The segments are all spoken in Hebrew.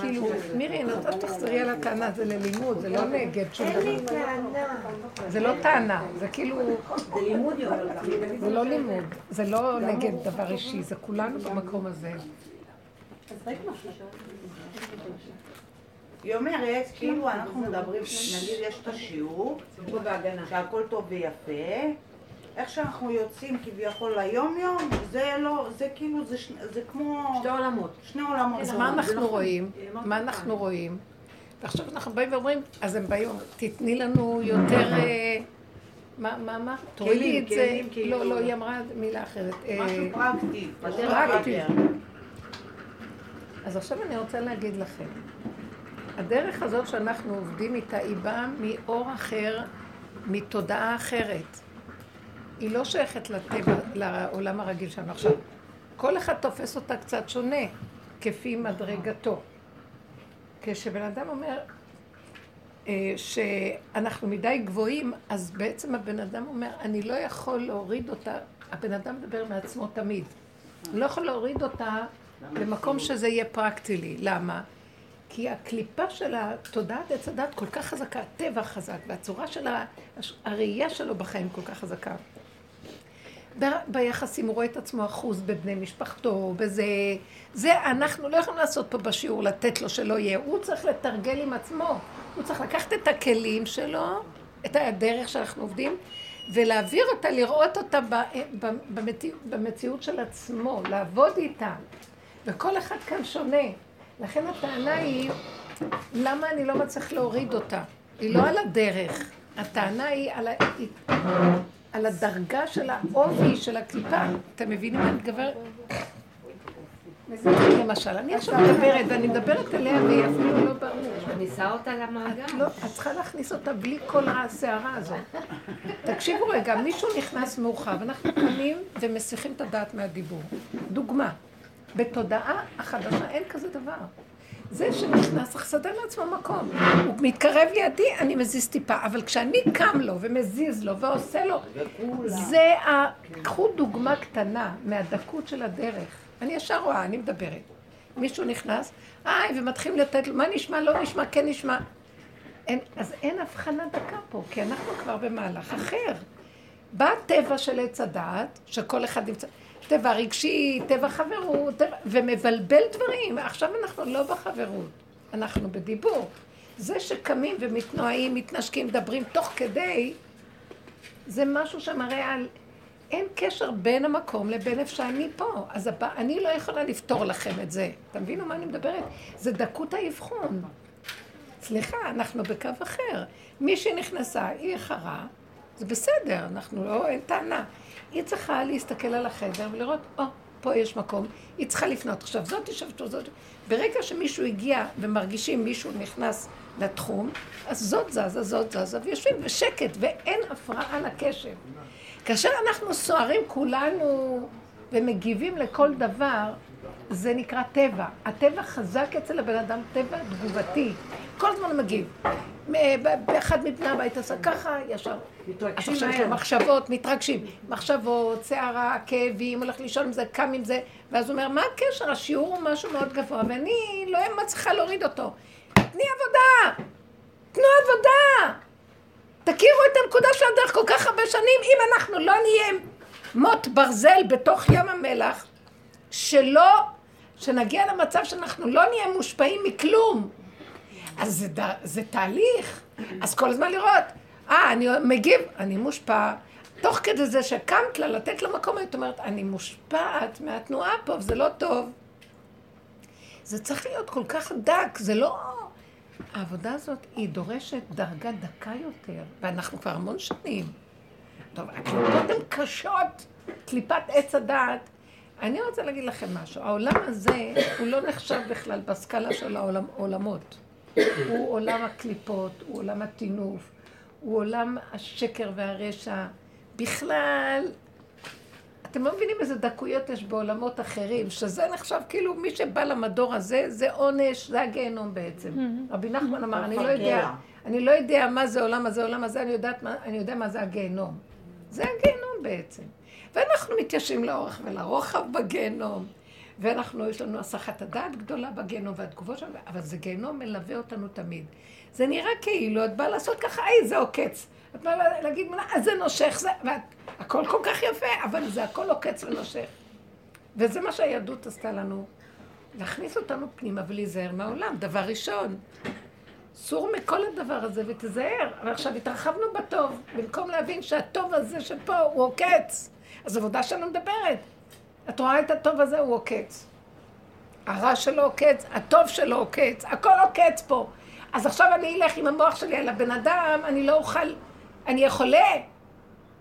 כאילו, מירי, אני רוצה שתחזרי על הטענה, זה ללימוד, זה לא נגד שום דבר. אין לי טענה. זה לא טענה, זה כאילו... זה לימוד יותר. זה לא לימוד, זה לא נגד דבר אישי, זה כולנו במקום הזה. היא אומרת, כאילו אנחנו מדברים, נגיד יש את השיעור, שהכל טוב ויפה, איך שאנחנו יוצאים כביכול ליום יום, זה לא, זה כאילו, זה, שני- זה כמו שתי עולמות. שני עולמות. אז מה אנחנו רואים? מה אנחנו רואים? ועכשיו אנחנו באים ואומרים, אז הם באים, תתני לנו יותר... אה, מה, מה, מה? תורידי את זה. כלים, כאילו. לא, לא, היא אמרה מילה אחרת. אה, משהו פרקטי. פרקטי. אז עכשיו אני רוצה להגיד לכם, הדרך הזאת שאנחנו עובדים איתה, היא באה מאור אחר, מתודעה אחרת. היא לא שייכת לטבע, לעולם הרגיל שלנו עכשיו. כל אחד תופס אותה קצת שונה, כפי מדרגתו. כשבן אדם אומר אה, שאנחנו מדי גבוהים, אז בעצם הבן אדם אומר, אני לא יכול להוריד אותה, הבן אדם מדבר מעצמו תמיד. הוא לא יכול להוריד אותה למקום שזה יהיה פרקטי לי. למה? כי הקליפה של התודעת עץ הדת כל כך חזקה, הטבע חזק, והצורה של הראייה שלו בחיים כל כך חזקה. ב- ביחסים הוא רואה את עצמו אחוז בבני משפחתו, בזה... זה אנחנו לא יכולים לעשות פה בשיעור, לתת לו שלא יהיה. הוא צריך לתרגל עם עצמו. הוא צריך לקחת את הכלים שלו, את הדרך שאנחנו עובדים, ולהעביר אותה, לראות אותה ב- ב- במציאות, במציאות של עצמו, לעבוד איתה. וכל אחד כאן שונה. לכן הטענה היא, למה אני לא מצליח להוריד אותה? היא לא על הדרך. הטענה היא על, ה... על הדרגה של העובי של הקליפה. אתם מבינים מה אני מדברת? למשל, אני עכשיו מדברת, ואני מדברת אליה והיא אפילו לא ברור. מכניסה אותה למעגל. לא, את צריכה להכניס אותה בלי כל הסערה הזאת. תקשיבו רגע, מישהו נכנס מאוחר, ואנחנו קמים ומסיחים את הדעת מהדיבור. דוגמה, בתודעה החדשה אין כזה דבר. זה שנכנס, צריך לסדר לעצמו מקום. הוא מתקרב לידי, אני מזיז טיפה, אבל כשאני קם לו ומזיז לו ועושה לו, זה ה... קחו דוגמה קטנה מהדקות של הדרך. אני ישר רואה, אני מדברת. מישהו נכנס, היי, ומתחילים לתת לו, מה נשמע, לא נשמע, כן נשמע. אין, אז אין הבחנה דקה פה, כי אנחנו כבר במהלך אחר. בא טבע של עץ הדעת, שכל אחד נמצא, טבע רגשי, טבע חברות, טבע, ומבלבל דברים. עכשיו אנחנו לא בחברות, אנחנו בדיבור. זה שקמים ומתנועים, מתנשקים, מדברים תוך כדי, זה משהו שמראה על... אין קשר בין המקום לבין איפה שאני פה. אז הבא, אני לא יכולה לפתור לכם את זה. אתה מבינו מה אני מדברת? זה דקות האבחון. סליחה, אנחנו בקו אחר. מי שנכנסה, היא איחרה, זה בסדר, אנחנו לא, אין טענה. היא צריכה להסתכל על החדר ולראות, או, פה יש מקום, היא צריכה לפנות. עכשיו, זאת יושבת פה, זאת... ברגע שמישהו הגיע ומרגישים מישהו נכנס לתחום, אז זאת זזה, זאת זזה, ויושבים בשקט, ואין הפרעה לקשב. כאשר אנחנו סוערים כולנו ומגיבים לכל דבר, זה נקרא טבע. הטבע חזק אצל הבן אדם, טבע תגובתי. כל הזמן מגיב. באחד מבני הבית עשה ככה, ישר. מתרגשים לו מחשבות, מתרגשים. מחשבות, שערה, כאבים, הולך לישון עם זה, קם עם זה, ואז הוא אומר, מה הקשר? השיעור הוא משהו מאוד גבוה, ואני לא מצליחה להוריד אותו. תני עבודה! תנו עבודה! תכירו את הנקודה של הדרך כל כך הרבה שנים, אם אנחנו לא נהיה מוט ברזל בתוך ים המלח, שלא, שנגיע למצב שאנחנו לא נהיה מושפעים מכלום. אז זה, ד- זה תהליך. אז כל הזמן לראות, אה, אני מגיב, אני מושפע. תוך כדי זה שקמת לה, לתת לה מקום, היית אומרת, אני מושפעת מהתנועה פה, וזה לא טוב. זה צריך להיות כל כך דק, זה לא... העבודה הזאת, היא דורשת דרגה דקה יותר, ואנחנו כבר המון שנים. טוב, הקליפות הן קשות, קליפת עץ הדעת. אני רוצה להגיד לכם משהו, העולם הזה, הוא לא נחשב בכלל בסקאלה של העולמות. הוא עולם הקליפות, הוא עולם הטינוף, הוא עולם השקר והרשע. בכלל, אתם לא מבינים איזה דקויות יש בעולמות אחרים, שזה נחשב כאילו מי שבא למדור הזה, זה עונש, זה הגיהנום בעצם. רבי נחמן אמר, אני לא יודע, אני לא יודע מה זה עולם הזה, עולם הזה, אני, יודעת אני יודע מה זה הגיהנום. זה הגיהנום בעצם. ואנחנו מתיישבים לאורך ולרוחב בגיהנום, ואנחנו, יש לנו הסחת הדעת גדולה בגיהנום והתגובות שלנו, אבל זה גיהנום מלווה אותנו תמיד. זה נראה כאילו, את באה לעשות ככה, היי, זה עוקץ. את באה להגיד מילה, אז זה נושך, זה, ואת, הכל כל כך יפה, אבל זה הכל עוקץ ונושך. וזה מה שהיהדות עשתה לנו, להכניס אותנו פנימה ולהיזהר מהעולם, דבר ראשון. סור מכל הדבר הזה ותיזהר. ועכשיו התרחבנו בטוב, במקום להבין שהטוב הזה שפה הוא עוקץ. אז עבודה שלנו מדברת. את רואה את הטוב הזה, הוא עוקץ. הרע שלו עוקץ, הטוב שלו עוקץ, הכל עוקץ פה. אז עכשיו אני אלך עם המוח שלי על הבן אדם, אני לא אוכל, אני אהיה חולה.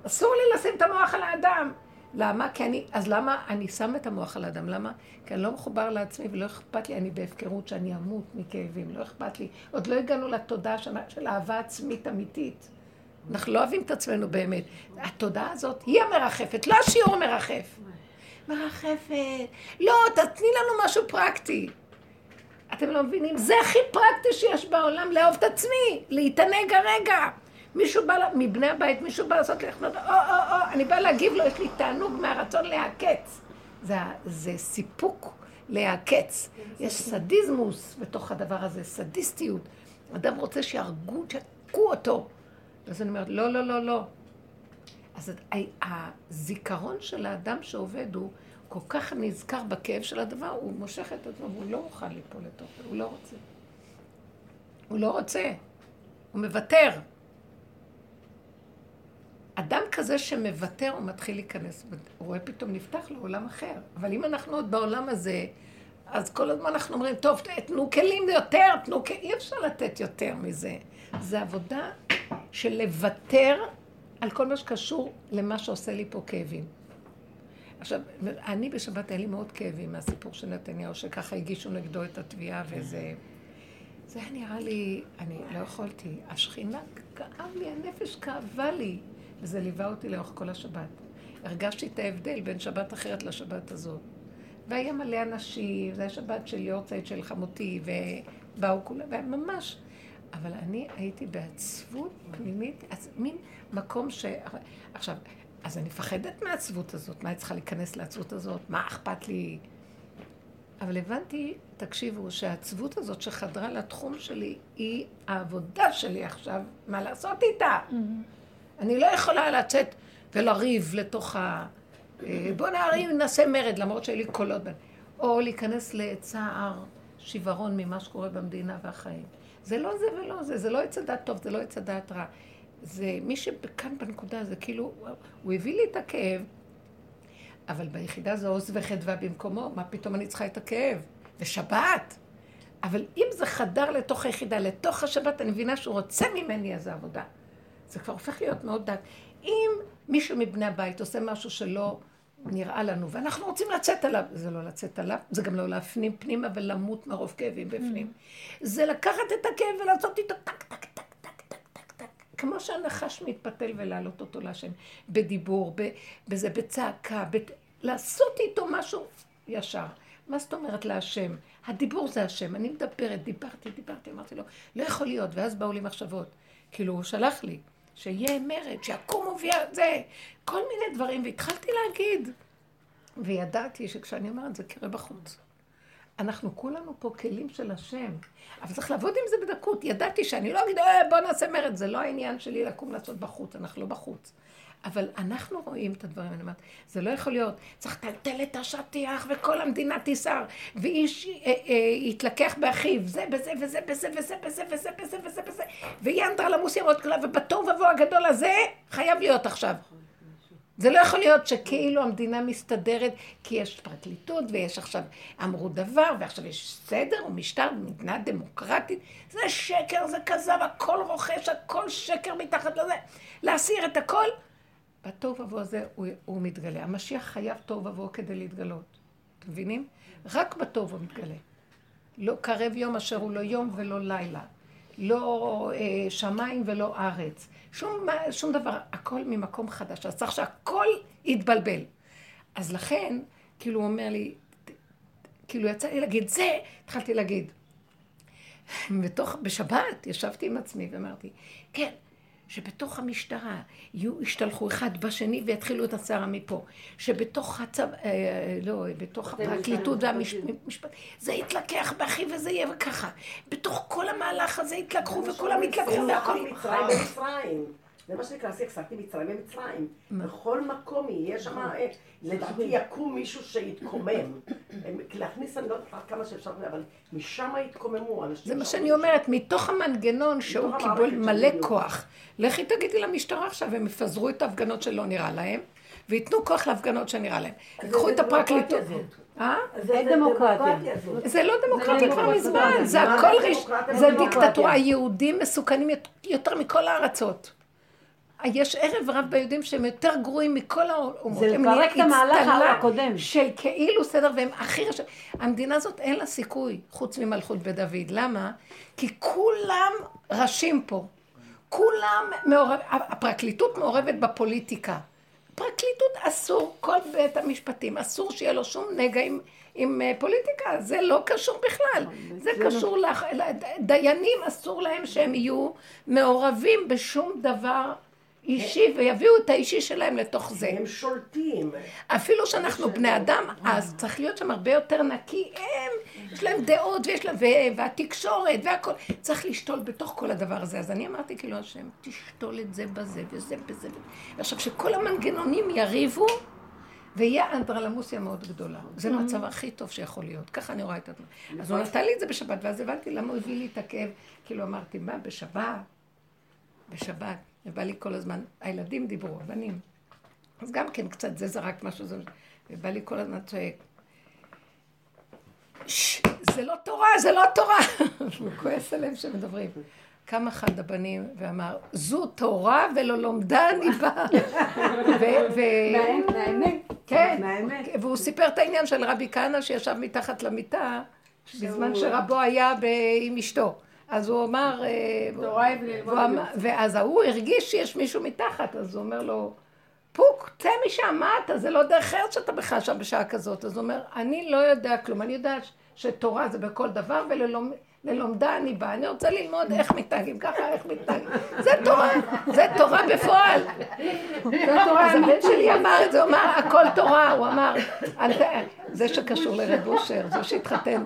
אסור לי לשים את המוח על האדם. למה? כי אני, אז למה אני שם את המוח על האדם? למה? כי אני לא מחובר לעצמי ולא אכפת לי, אני בהפקרות שאני אמות מכאבים, לא אכפת לי. עוד לא הגענו לתודעה של אהבה עצמית אמיתית. אנחנו לא אוהבים את עצמנו באמת. התודעה הזאת היא המרחפת, לא השיעור מרחף. מרחפת. לא, תתני לנו משהו פרקטי. אתם לא מבינים? זה הכי פרקטי שיש בעולם, לאהוב את עצמי, להתענג הרגע. מישהו בא, מבני הבית, מישהו בא לעשות לי, או, או, או, אני באה להגיב לו, יש לי תענוג מהרצון להעקץ. זה, זה סיפוק להעקץ. יש סדיזמוס בתוך הדבר הזה, סדיסטיות. אדם רוצה שיהרגו, שיעקו אותו. אז אני אומרת, לא, לא, לא, לא. אז הזיכרון של האדם שעובד הוא כל כך נזכר בכאב של הדבר, הוא מושך את עצמו, והוא לא מוכן ליפול לתוך זה, הוא לא רוצה. הוא לא רוצה, הוא מוותר. אדם כזה שמוותר, הוא מתחיל להיכנס, הוא רואה פתאום נפתח לו עולם אחר. אבל אם אנחנו עוד בעולם הזה, אז כל הזמן אנחנו אומרים, טוב, תנו כלים יותר, תנו כלים, אי אפשר לתת יותר מזה. זה עבודה של לוותר על כל מה שקשור למה שעושה לי פה כאבים. עכשיו, אני בשבת היה לי מאוד כאבים מהסיפור של נתניהו, שככה הגישו נגדו את התביעה וזה... זה היה נראה לי, אני לא יכולתי. השכינה כאב לי, הנפש כאבה לי. וזה ליווה אותי לאורך כל השבת. הרגשתי את ההבדל בין שבת אחרת לשבת הזאת. והיה מלא אנשים, זה היה שבת של יורצייט של חמותי, ובאו כולם, וממש. אבל אני הייתי בעצבות פנימית, אז מין מקום ש... עכשיו, אז אני מפחדת מהעצבות הזאת, מה אני צריכה להיכנס לעצבות הזאת? מה אכפת לי? אבל הבנתי, תקשיבו, שהעצבות הזאת שחדרה לתחום שלי, היא העבודה שלי עכשיו, מה לעשות איתה? Mm-hmm. אני לא יכולה לצאת ולריב לתוך ה... אה, בוא נערים, נעשה מרד, למרות שהיו לי קולות. או להיכנס לצער, שיוורון ממה שקורה במדינה והחיים. זה לא זה ולא זה, זה לא עץ הדעת טוב, זה לא עץ הדעת רע. זה מי שכאן בנקודה, זה כאילו, הוא הביא לי את הכאב, אבל ביחידה זה עוז וחדווה במקומו, מה פתאום אני צריכה את הכאב? ושבת. אבל אם זה חדר לתוך היחידה, לתוך השבת, אני מבינה שהוא רוצה ממני איזה עבודה. זה כבר הופך להיות מאוד דק. אם מישהו מבני הבית עושה משהו שלא נראה לנו, ואנחנו רוצים לצאת עליו, זה לא לצאת עליו, זה גם לא להפנים פנימה ולמות מרוב כאבים בפנים. זה לקחת את הכאב ולעשות איתו טק, טק, טק, טק, טק, טק, טק, כמו שהנחש מתפתל ולהעלות אותו להשם, בדיבור, בזה, בצעקה, בת... לעשות איתו משהו ישר. מה זאת אומרת להשם? הדיבור זה השם. אני מדברת, דיברתי, דיברתי, אמרתי לו, לא יכול להיות, ואז באו לי מחשבות. כאילו, הוא שלח לי. שיהיה מרד, שיקומו ויהיה זה, כל מיני דברים, והתחלתי להגיד. וידעתי שכשאני אומרת זה קרה בחוץ. אנחנו כולנו פה כלים של השם, אבל צריך לעבוד עם זה בדקות. ידעתי שאני לא אגיד, אה, בוא נעשה מרד, זה לא העניין שלי לקום לעשות בחוץ, אנחנו לא בחוץ. אבל אנחנו רואים את הדברים, אני אומרת, זה לא יכול להיות, צריך לטלטל את השטיח וכל המדינה תיסער, ואיש אה, אה, יתלקח באחיו, זה בזה וזה בזה וזה בזה וזה בזה וזה בזה, ויאנדרה למוסיה מאוד גדולה, ובתוהו ובוהו הגדול הזה חייב להיות עכשיו. זה לא יכול להיות שכאילו המדינה מסתדרת, כי יש פרקליטות ויש עכשיו, אמרו דבר, ועכשיו יש סדר ומשטר, מדינה דמוקרטית. זה שקר, זה כזב, הכל רוכש, הכל שקר מתחת לזה. להסיר את הכל, בתוהו ובוהו הזה הוא, הוא מתגלה. המשיח חייב תוהו ובוהו כדי להתגלות. אתם מבינים? רק בתוהו הוא מתגלה. לא קרב יום אשר הוא לא יום ולא לילה. לא אה, שמיים ולא ארץ. שום, שום דבר, הכל ממקום חדש. אז צריך שהכל יתבלבל. אז לכן, כאילו הוא אומר לי, כאילו יצא לי להגיד זה, התחלתי להגיד. בתוך, בשבת ישבתי עם עצמי ואמרתי, כן, שבתוך המשטרה יהיו, ישתלחו אחד בשני ויתחילו את הסערה מפה. שבתוך הצו... אה, לא, בתוך הפרקליטות והמשפט... זה יתלקח באחי וזה יהיה ככה. בתוך כל המהלך הזה יתלקחו וכולם יתלקחו והכל... זה מה שנקרא סקסקתי מצרים במצרים. בכל מקום יהיה שם, אה, לדעתי יקום מישהו שיתקומם. להכניס, אני לא יודעת כמה שאפשר, אבל משם יתקוממו אנשים. זה מה שאני אומרת, מתוך המנגנון שהוא קיבל מלא כוח. לכי תגידי למשטרה עכשיו, הם יפזרו את ההפגנות שלא נראה להם, וייתנו כוח להפגנות שנראה להם. ייקחו את הפרקליטות. אה? זה דמוקרטיה. זה לא דמוקרטיה כבר מזמן, זה הכל, זה דיקטטורה. היהודים מסוכנים יותר מכל הארצות. יש ערב רב ביהודים שהם יותר גרועים מכל האומות. זה לפרק את המהלך הקודם. של כאילו סדר, והם הכי רשעים. המדינה הזאת אין לה סיכוי, חוץ ממלכות בית דוד. למה? כי כולם ראשים פה. כולם מעורב... הפרקליטות מעורבת בפוליטיקה. פרקליטות אסור, כל בית המשפטים, אסור שיהיה לו שום נגע עם, עם אה, פוליטיקה, זה לא קשור בכלל. זה קשור, לח... דיינים אסור להם שהם יהיו מעורבים בשום דבר אישי, ויביאו את האישי שלהם לתוך זה. הם שולטים. אפילו שאנחנו בני אדם, אז צריך להיות שם הרבה יותר נקי. הם, יש להם דעות, ויש להם, והתקשורת, והכל. צריך לשתול בתוך כל הדבר הזה. אז אני אמרתי כאילו, השם, תשתול את זה בזה, וזה בזה. עכשיו, שכל המנגנונים יריבו, ויהיה אנדרלמוסיה מאוד גדולה. זה המצב הכי טוב שיכול להיות. ככה אני רואה את הדבר. אז הוא נתן לי את זה בשבת, ואז הבנתי למה הוא הביא לי את הכאב. כאילו אמרתי, מה, בשבת? בשבת. ובא לי כל הזמן, הילדים דיברו, הבנים. אז גם כן קצת זה זרק משהו, זה... ובא לי כל הזמן צועק. זה לא תורה, זה לא תורה. הוא כועס עליהם שמדברים. קם אחד הבנים ואמר, זו תורה ולא לומדה אני באה. מהאמת. כן, והוא סיפר את העניין של רבי כהנא שישב מתחת למיטה, בזמן שרבו היה עם אשתו. אז הוא אמר, אה, ואז ההוא הרגיש שיש מישהו מתחת, אז הוא אומר לו, פוק, צא משם, מה אתה? זה לא דרך ארץ שאתה בכלל שם בשעה כזאת. אז הוא אומר, אני לא יודע כלום, אני יודע שתורה זה בכל דבר, וללומדה אני באה, אני רוצה ללמוד איך מתנהגים ככה, איך מתנהגים. זה תורה, זה תורה בפועל. זה תורה, אז הבן שלי אמר את זה, הוא אמר, הכל תורה, הוא אמר, זה שקשור לרב אושר, זה שהתחתן.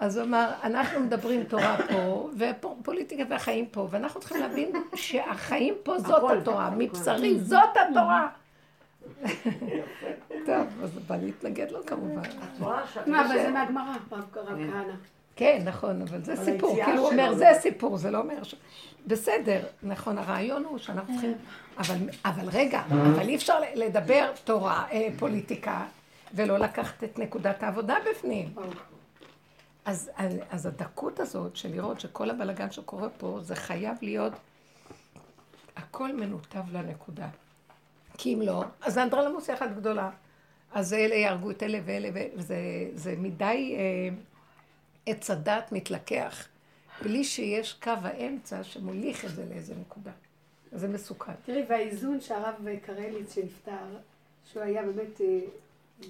אז הוא אמר, אנחנו מדברים תורה פה, ופוליטיקה והחיים פה, ואנחנו צריכים להבין שהחיים פה זאת התורה, מבשרי זאת התורה. טוב, אז בא להתנגד לו כמובן. מה, אבל זה מהגמרא, רב כהנא. כן, נכון, אבל זה סיפור, כאילו הוא אומר, זה סיפור, זה לא אומר ש... בסדר, נכון, הרעיון הוא שאנחנו צריכים... אבל רגע, אבל אי אפשר לדבר תורה, אה, פוליטיקה, ולא לקחת את נקודת העבודה בפנים. אז, אז הדקות הזאת של לראות שכל הבלגן שקורה פה, זה חייב להיות, הכל מנותב לנקודה. כי אם לא, אז זה אנדרלמוסיה אחת גדולה. אז אלה יהרגו את אלה ואלה, וזה מדי אה, עץ אה, הדת מתלקח, בלי שיש קו האמצע שמוליך את זה לאיזה נקודה. זה מסוכן. תראי, והאיזון שהרב קרליץ שנפטר, שהוא היה באמת אה,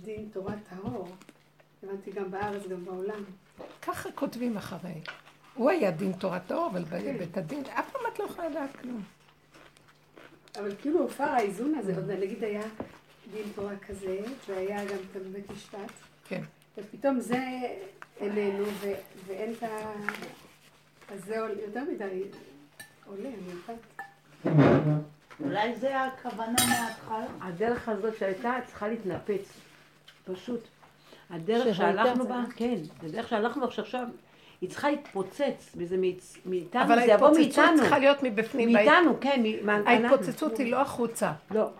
דין תורה טהור, הבנתי גם בארץ, גם בעולם. ככה כותבים אחרי. הוא היה דין תורתו, אבל כן. בית הדין, אף פעם את לא יכולה לדעת כלום. אבל כאילו הופר האיזון הזה, נגיד היה דין תורה כזה, והיה גם את בית משפט. כן. ופתאום זה איננו, ואין את ה... אז זה יותר מדי עולה, אני יודעת. אולי זה הכוונה מההתחלה. הדרך הזאת שהייתה צריכה להתנפץ. פשוט. הדרך שהלכנו בה, כן, הדרך שהלכנו בה עכשיו, היא צריכה להתפוצץ, וזה מאיתנו, זה יבוא מאיתנו. אבל ההתפוצצות צריכה להיות מבפנים. מאיתנו, כן, ההתפוצצות היא לא החוצה. לא.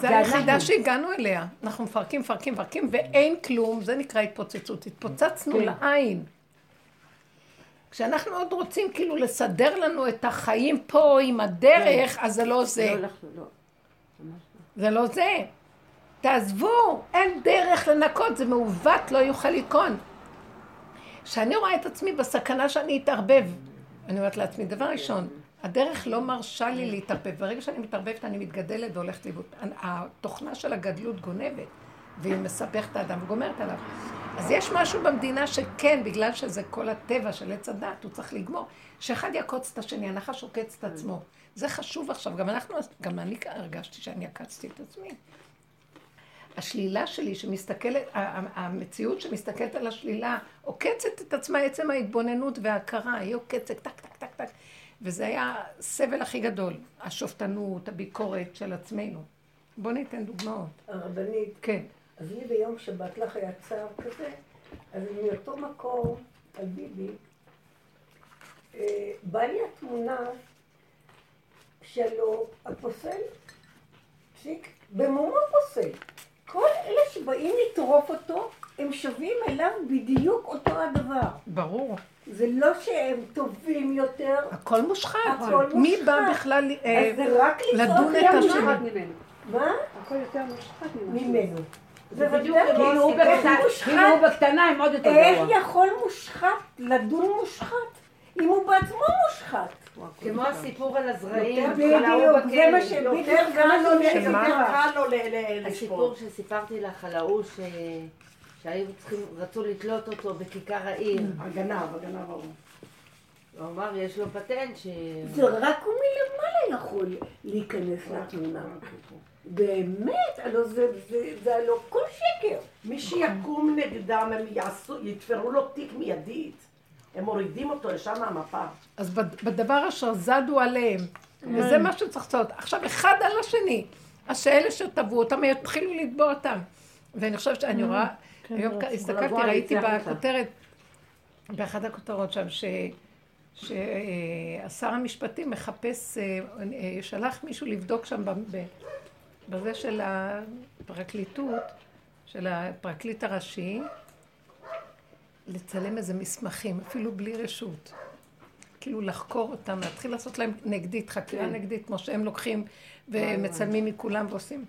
זה היחידה שהגענו אליה. אנחנו מפרקים, מפרקים, מפרקים, ואין כלום, זה נקרא התפוצצות. התפוצצנו כן. לעין. כשאנחנו עוד רוצים כאילו לסדר לנו את החיים פה עם הדרך, כן. אז זה לא זה. לא, לא. זה לא זה. תעזבו, אין דרך לנקות, זה מעוות, לא יוכל לקון. כשאני רואה את עצמי בסכנה שאני אתערבב, אני אומרת לעצמי, דבר ראשון, הדרך לא מרשה לי להתערבב. ברגע שאני מתערבבת, אני מתגדלת והולכת לאיבוד. התוכנה של הגדלות גונבת, והיא מסבכת את האדם וגומרת עליו. אז יש משהו במדינה שכן, בגלל שזה כל הטבע של עץ הדת, הוא צריך לגמור, שאחד יעקוץ את השני, הנחש עוקץ את עצמו. זה חשוב עכשיו, גם אנחנו, גם אני הרגשתי שאני עקצתי את עצמי. השלילה שלי שמסתכלת, המציאות שמסתכלת על השלילה, עוקצת את עצמה עצם ההתבוננות וההכרה, היא עוקצת, טק, טק, טק, טק. וזה היה הסבל הכי גדול, השופטנות, הביקורת של עצמנו. בואו ניתן דוגמאות. הרבנית. כן. אז לי ביום שבת לך היה צער כזה, אז מאותו מקום, על ביבי, אה, באה לי התמונה שלו, הפוסל, פסיק, במומו פוסל. כל אלה שבאים לטרוף אותו, הם שווים אליו בדיוק אותו הדבר. ברור. זה לא שהם טובים יותר. הכל מושחת. הכל מי מושחת. בא בכלל אה, אז זה רק לדון את. השני? מה? הכל יותר מושחת. ממנו. זה בדיוק כאילו הוא איך בקטנה, מושחת. כאילו הוא בקטנה הם עוד יותר איך גרוע. יכול מושחת לדון מושחת? אם הוא בעצמו מושחת. כמו הסיפור על הזרעים. בדיוק, זה. מה ש... יותר בדיוק קל לו ל- זה יותר מה קל לו ל- ל- הסיפור לשפוט. שסיפרתי לך על ההוא ש... שהיו צריכים, רצו לתלות אותו בכיכר העיר. הגנב, הגנב ההוא. הוא אמר, יש לו פטנט ש... זה רק הוא מלמעלה יכול להיכנס לתמונה. באמת, הלוא זה, זה, זה הלוא כל שקר. מי שיקום נגדם, הם יעשו, יתפרו לו תיק מיידית. הם מורידים אותו ישר מהמפה. אז בד- בדבר אשר זדו עליהם, וזה מה שצריך לעשות. עכשיו, אחד על השני. אז שאלה שטבעו אותם, יתחילו לתבוע אותם. ואני חושבת שאני רואה, היום הסתכלתי, ראיתי. בכותרת, באחת הכותרות שם, ש... ששר המשפטים מחפש, אה, אה, שלח מישהו לבדוק שם ב- ב- בזה של הפרקליטות, של הפרקליט הראשי, לצלם איזה מסמכים, אפילו בלי רשות. כאילו לחקור אותם, להתחיל לעשות להם נגדית, חקירה נגדית, כמו שהם לוקחים ומצלמים מכולם ועושים.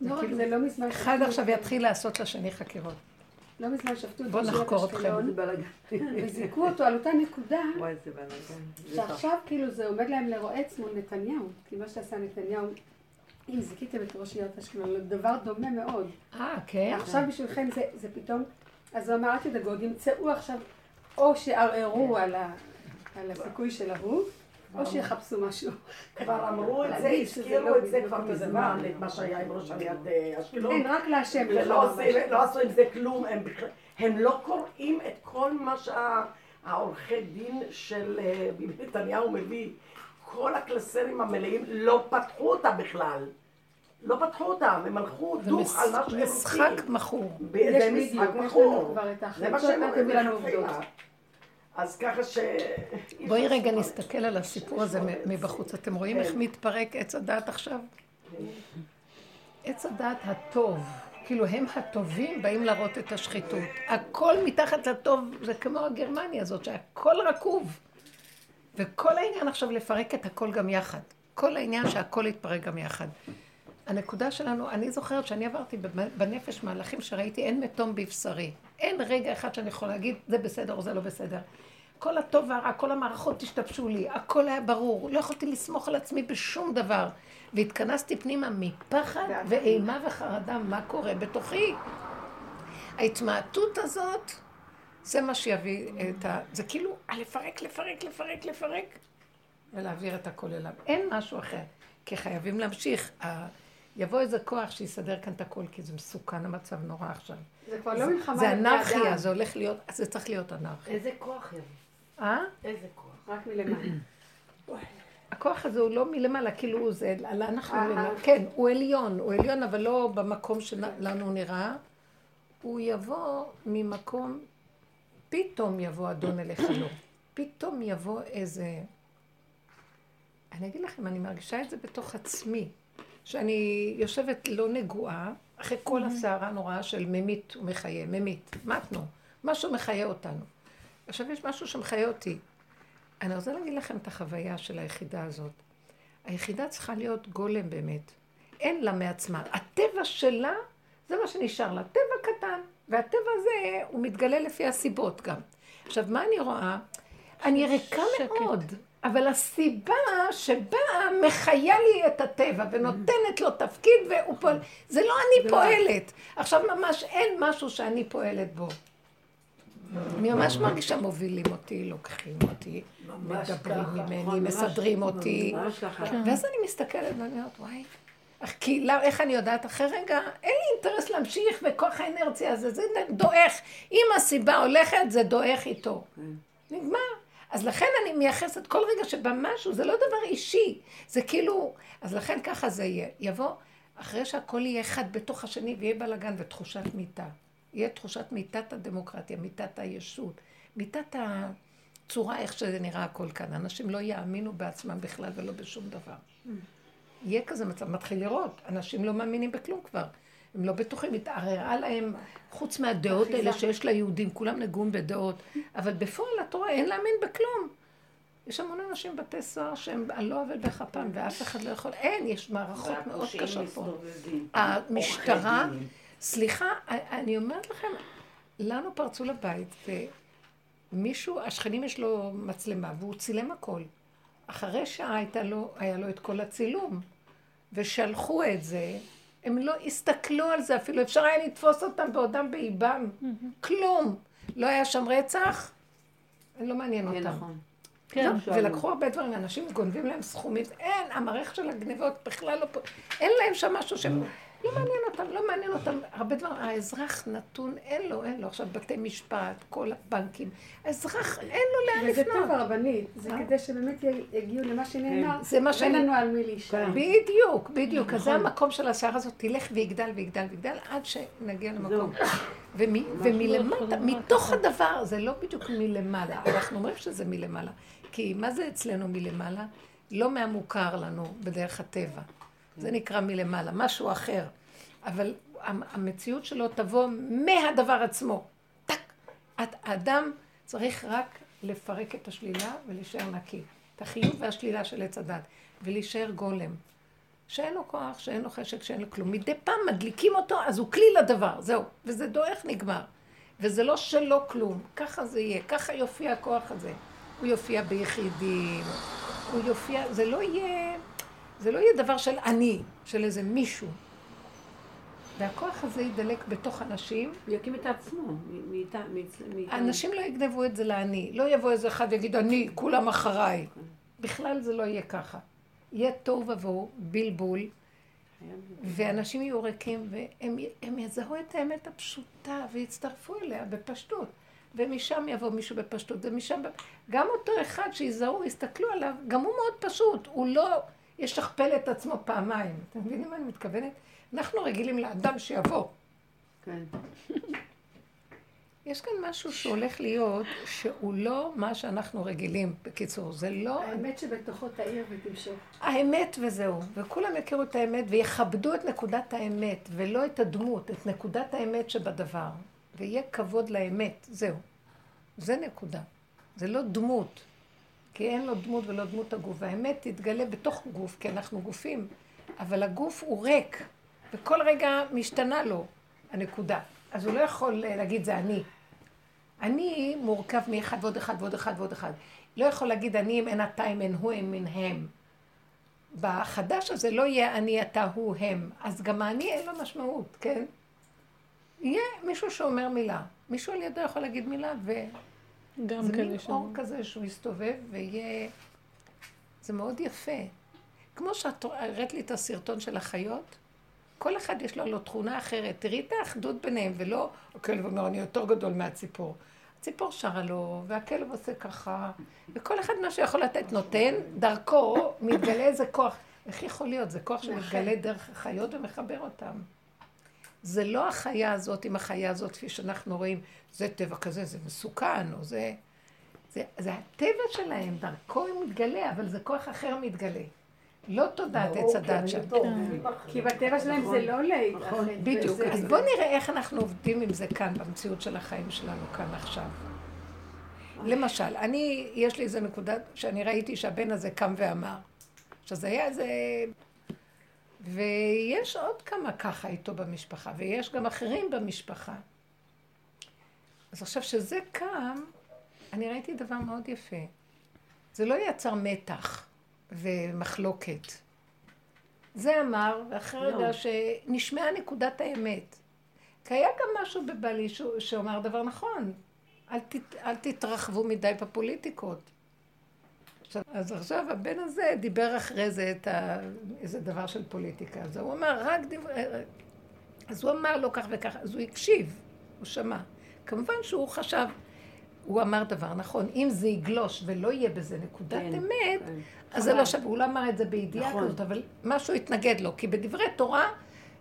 לא כאילו, זה, לא מזמן אחד עכשיו יתחיל לעשות לשני חקירות. לא מזמן שפטו את נחקור אתכם. אשקלון, וזיכו אותו על אותה נקודה, בלאגן. שעכשיו כאילו זה עומד להם לרועץ מול נתניהו, כי מה שעשה נתניהו, אם זיכיתם את ראש עיריית אשקלון, דבר דומה מאוד. אה, כן? עכשיו בשבילכם זה, זה פתאום, אז הוא אמר, אל תדאגו, ימצאו עכשיו, או שערערו על, ה, על הסיכוי של ההוא, או שיחפשו משהו. כבר אמרו את זה, הזכירו לא את זה כבר מזמן. את מה שהיה עם ראש עיריית אה, אשקלון. אין, רק להשם. ולא לא עשו עם זה כלום, הם לא קוראים את כל מה שהעורכי דין של אה, נתניהו מביא. כל הקלסרים המלאים לא פתחו אותה בכלל. לא פתחו אותם, הם הלכו דוך על מה שהם רוצים. משחק מכור. זה משחק מכור. כבר את זה מה שהם אל תביאו לנו אומרים. אז ככה ש... בואי רגע נסתכל על הסיפור הזה מבחוץ. אתם רואים כן. איך מתפרק עץ הדעת עכשיו? עץ הדעת הטוב, כאילו הם הטובים באים להראות את השחיתות. הכל מתחת לטוב, זה כמו הגרמניה הזאת, שהכל רקוב. וכל העניין עכשיו לפרק את הכל גם יחד. כל העניין שהכל יתפרק גם יחד. הנקודה שלנו, אני זוכרת שאני עברתי בנפש מהלכים שראיתי, אין מתום בבשרי. אין רגע אחד שאני יכולה להגיד, זה בסדר או זה לא בסדר. כל הטוב והרע, כל המערכות השתבשו לי, הכל היה ברור, לא יכולתי לסמוך על עצמי בשום דבר. והתכנסתי פנימה מפחד ואימה וחרדה, מה קורה בתוכי. ההתמעטות הזאת, זה מה שיביא את ה... זה כאילו, לפרק, לפרק, לפרק, לפרק, ולהעביר את הכל אליו. אין משהו אחר, כי חייבים להמשיך. יבוא איזה כוח שיסדר כאן את הכל, כי זה מסוכן המצב נורא עכשיו. זה כבר לא מלחמה זה לבני אנרכיה, אדם, זה הולך להיות, זה צריך להיות אנרכיה. איזה כוח יביא? אה? איזה כוח? רק מלמעלה. הכוח הזה הוא לא מלמעלה, כאילו הוא זה, אנחנו, אה, למעלה. אה. כן, הוא עליון, הוא עליון, אבל לא במקום שלנו נראה. הוא יבוא ממקום, פתאום יבוא אדון אליך לא. פתאום יבוא איזה... אני אגיד לכם, אני מרגישה את זה בתוך עצמי. שאני יושבת לא נגועה, אחרי כל הסערה הנוראה של ממית ומחיה, ממית, מתנו, משהו מחיה אותנו. עכשיו יש משהו שמחיה אותי. אני רוצה להגיד לכם את החוויה של היחידה הזאת. היחידה צריכה להיות גולם באמת. אין לה מעצמה. הטבע שלה, זה מה שנשאר לה. טבע קטן. והטבע הזה, הוא מתגלה לפי הסיבות גם. עכשיו, מה אני רואה? אני ריקה מאוד. אבל הסיבה שבאה מחיה לי את הטבע ונותנת לו תפקיד והוא פועל, זה לא אני פועלת. עכשיו ממש אין משהו שאני פועלת בו. אני ממש מרגישה מובילים אותי, לוקחים אותי, מדברים ממני, מסדרים אותי. ואז אני מסתכלת ואני אומרת, וואי, כי, לא, איך אני יודעת? אחרי רגע, אין לי אינטרס להמשיך וכוח האנרציה הזה, זה דועך. אם הסיבה הולכת, זה דועך איתו. נגמר. אז לכן אני מייחסת כל רגע שבא משהו, זה לא דבר אישי, זה כאילו, אז לכן ככה זה יהיה. יבוא, אחרי שהכל יהיה אחד בתוך השני ויהיה בלאגן ותחושת מיתה. יהיה תחושת מיתת הדמוקרטיה, מיתת הישות, מיתת הצורה, איך שזה נראה הכל כאן. אנשים לא יאמינו בעצמם בכלל ולא בשום דבר. יהיה כזה מצב, מתחיל לראות, אנשים לא מאמינים בכלום כבר. הם לא בטוחים, התערערה להם, חוץ מהדעות האלה שיש ליהודים, כולם נגועים בדעות, אבל בפועל את רואה, אין להאמין בכלום. יש המון אנשים בבתי סוהר שהם על לא עוול בכפם, ואף אחד לא יכול, אין, יש מערכות מאוד קשות פה. המשטרה, סליחה, אני אומרת לכם, לנו פרצו לבית, ומישהו, השכנים יש לו מצלמה, והוא צילם הכל. אחרי שעה הייתה לו, היה לו את כל הצילום, ושלחו את זה, הם לא הסתכלו על זה אפילו, אפשר היה לתפוס אותם בעודם באיבם, כלום. לא היה שם רצח, לא מעניין כן, אותם. נכון. כן, לא, ולקחו הרבה דברים, אנשים גונבים להם סכומים, אין, המערכת של הגניבות בכלל לא פה, אין להם שם משהו שהם... לא מעניין אותם, לא מעניין אותם. הרבה דברים, האזרח נתון, אין לו, אין לו. עכשיו בתי משפט, כל הבנקים. האזרח, אין לו לאן לפנות. וזה טוב הרבנית, זה אה? כדי שבאמת יגיעו למה שנאמר. זה מה שאין לנו על מי להישאר. בדיוק, בדיוק. אז זה נכון. המקום של השיער הזאת, תלך ויגדל ויגדל ויגדל, עד שנגיע למקום. ומלמטה, מתוך הדבר, זה לא בדיוק מלמעלה. אנחנו אומרים שזה מלמעלה. כי מה זה אצלנו מלמעלה? לא מהמוכר לנו בדרך הטבע. זה נקרא מלמעלה, משהו אחר. אבל המציאות שלו תבוא מהדבר עצמו. טק. האדם צריך רק לפרק את השלילה ולהישאר נקי. את החיוב והשלילה של עץ הדת. ולהישאר גולם. שאין לו כוח, שאין לו חשק, שאין לו כלום. מדי פעם מדליקים אותו, אז הוא כלי לדבר, זהו. וזה דועך נגמר. וזה לא שלא כלום. ככה זה יהיה, ככה יופיע הכוח הזה. הוא יופיע ביחידים, הוא יופיע, זה לא יהיה... זה לא יהיה דבר של אני, של איזה מישהו. והכוח הזה ידלק בתוך אנשים. הוא יקים את עצמו. אנשים לא יגנבו את זה לאני. לא יבוא איזה אחד ויגיד, אני, כולם אחריי. בכלל זה לא יהיה ככה. יהיה תוהו ובוהו, בלבול, ואנשים יהיו ריקים, והם יזהו את האמת הפשוטה ויצטרפו אליה בפשטות. ומשם יבוא מישהו בפשטות, ומשם... גם אותו אחד שיזהו, יסתכלו עליו, גם הוא מאוד פשוט. הוא לא... ישכפל את עצמו פעמיים. אתם מבינים מה אני מתכוונת? אנחנו רגילים לאדם שיבוא. כן. יש כאן משהו שהולך להיות, שהוא לא מה שאנחנו רגילים. בקיצור, זה לא... האמת שבתוכו תאיר ותמשוך. האמת וזהו. וכולם יכירו את האמת ויכבדו את נקודת האמת, ולא את הדמות, את נקודת האמת שבדבר. ויהיה כבוד לאמת, זהו. זה נקודה. זה לא דמות. כי אין לו דמות ולא דמות הגוף. והאמת תתגלה בתוך גוף, כי אנחנו גופים, אבל הגוף הוא ריק, וכל רגע משתנה לו הנקודה. אז הוא לא יכול להגיד זה אני. אני מורכב מאחד ועוד אחד ועוד אחד ועוד אחד. לא יכול להגיד אני אם אין אתה אם אין הוא אם אין הם. בחדש הזה לא יהיה אני אתה הוא הם, אז גם האני אין לו משמעות, כן? יהיה מישהו שאומר מילה. מישהו על ידו יכול להגיד מילה ו... גם זה מין אור כזה שהוא יסתובב ויהיה... זה מאוד יפה. כמו שאת הראת לי את הסרטון של החיות, כל אחד יש לו לו תכונה אחרת. תראי את האחדות ביניהם, ולא הכלב אומר, אני יותר גדול מהציפור. הציפור שרה לו, והכלב עושה ככה, וכל אחד מה שיכול לתת נותן, דרכו מתגלה איזה כוח. איך יכול להיות? זה כוח שמתגלה דרך החיות ומחבר אותם. זה לא החיה הזאת עם החיה הזאת, כפי שאנחנו רואים, זה טבע כזה, זה מסוכן, או זה... זה, זה הטבע שלהם, דרכו הוא מתגלה, אבל זה כוח אחר מתגלה. לא תודעת עץ הדת שם. כי בטבע שלהם זה לא להתאחד. נכון, בדיוק. אז בואו נראה איך אנחנו עובדים עם זה כאן, במציאות של החיים שלנו כאן עכשיו. למשל, אני, יש לי איזה נקודה שאני ראיתי שהבן הזה קם ואמר. עכשיו, זה היה איזה ויש עוד כמה ככה איתו במשפחה, ויש גם אחרים במשפחה. אז עכשיו שזה קם, אני ראיתי דבר מאוד יפה. זה לא יצר מתח ומחלוקת. זה אמר, ואחרי רגע שנשמעה נקודת האמת. כי היה גם משהו בבעלי שאומר דבר נכון. אל, תת, אל תתרחבו מדי בפוליטיקות. עכשיו, אז עכשיו הבן הזה דיבר אחרי זה את ה... איזה דבר של פוליטיקה. אז הוא אמר, רק דברי... אז הוא אמר לו כך וכך, אז הוא הקשיב, הוא שמע. כמובן שהוא חשב, הוא אמר דבר נכון, אם זה יגלוש ולא יהיה בזה נקודת כן, אמת, כן. אז זה לא שווה, הוא לא אמר את זה בידיעה נכון. כזאת, אבל משהו התנגד לו, כי בדברי תורה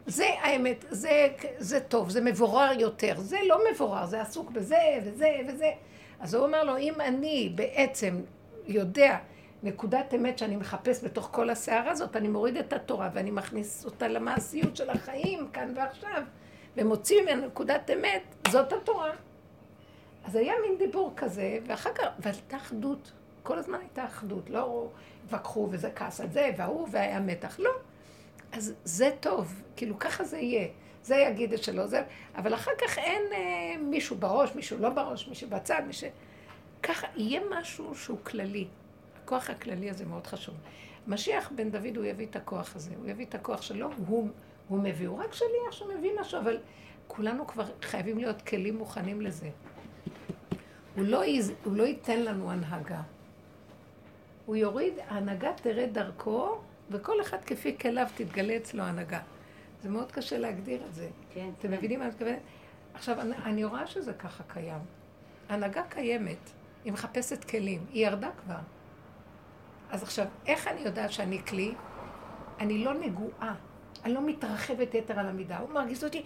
זה האמת, זה, זה טוב, זה מבורר יותר, זה לא מבורר, זה עסוק בזה וזה וזה. אז הוא אומר לו, אם אני בעצם יודע נקודת אמת שאני מחפש בתוך כל הסערה הזאת, אני מוריד את התורה ואני מכניס אותה למעשיות של החיים כאן ועכשיו, ומוציא ממנה נקודת אמת, זאת התורה. אז היה מין דיבור כזה, ואחר כך, והייתה אחדות, כל הזמן הייתה אחדות, לא התווכחו וזה כעס על זה, וההוא, והיה מתח, לא. אז זה טוב, כאילו ככה זה יהיה. זה יגיד את שלו, זה... אבל אחר כך אין אה, מישהו בראש, מישהו לא בראש, מישהו בצד, מישהו... ככה, יהיה משהו שהוא כללי. הכוח הכללי הזה מאוד חשוב. משיח בן דוד, הוא יביא את הכוח הזה, הוא יביא את הכוח שלו, הוא, הוא מביא, הוא רק שליח שמביא משהו, אבל כולנו כבר חייבים להיות כלים מוכנים לזה. הוא לא, יז, הוא לא ייתן לנו הנהגה. הוא יוריד, ההנהגה תרד דרכו, וכל אחד כפי כליו תתגלה אצלו הנהגה. זה מאוד קשה להגדיר את זה. כן. אתם כן. מבינים מה אני מתכוונת? עכשיו, אני, אני רואה שזה ככה קיים. הנהגה קיימת, היא מחפשת כלים, היא ירדה כבר. אז עכשיו, איך אני יודעת שאני כלי? אני לא נגועה, אני לא מתרחבת יתר על המידה. הוא מרגיז אותי.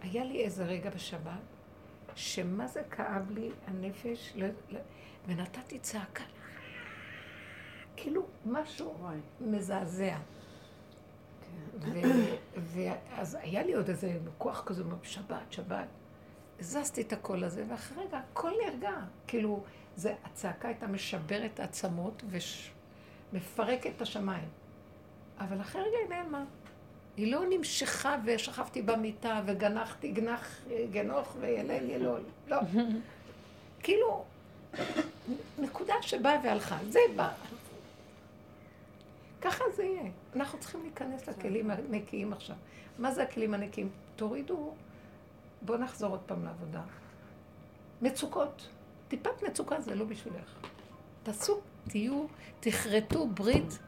היה לי איזה רגע בשבת, שמה זה כאב לי הנפש, לא, לא, ונתתי צעקה. כאילו, משהו מזעזע. ואז היה לי עוד איזה כוח כזה, שבת, שבת. הזזתי את הקול הזה, ואחרי רגע הכל נרגע. כאילו, זה, הצעקה הייתה משברת עצמות ומפרקת את השמיים. אבל אחרי רגע היא נעלמה. היא לא נמשכה ושכבתי במיטה וגנחתי גנח, גנוך וילל ילול. לא. כאילו, נקודה שבאה והלכה. זה בא. ככה זה יהיה. אנחנו צריכים להיכנס לכלים הנקיים עכשיו. מה זה הכלים הנקיים? תורידו, בואו נחזור עוד פעם לעבודה. מצוקות. טיפת מצוקה זה לא בשבילך. תעשו, תהיו, תכרתו ברית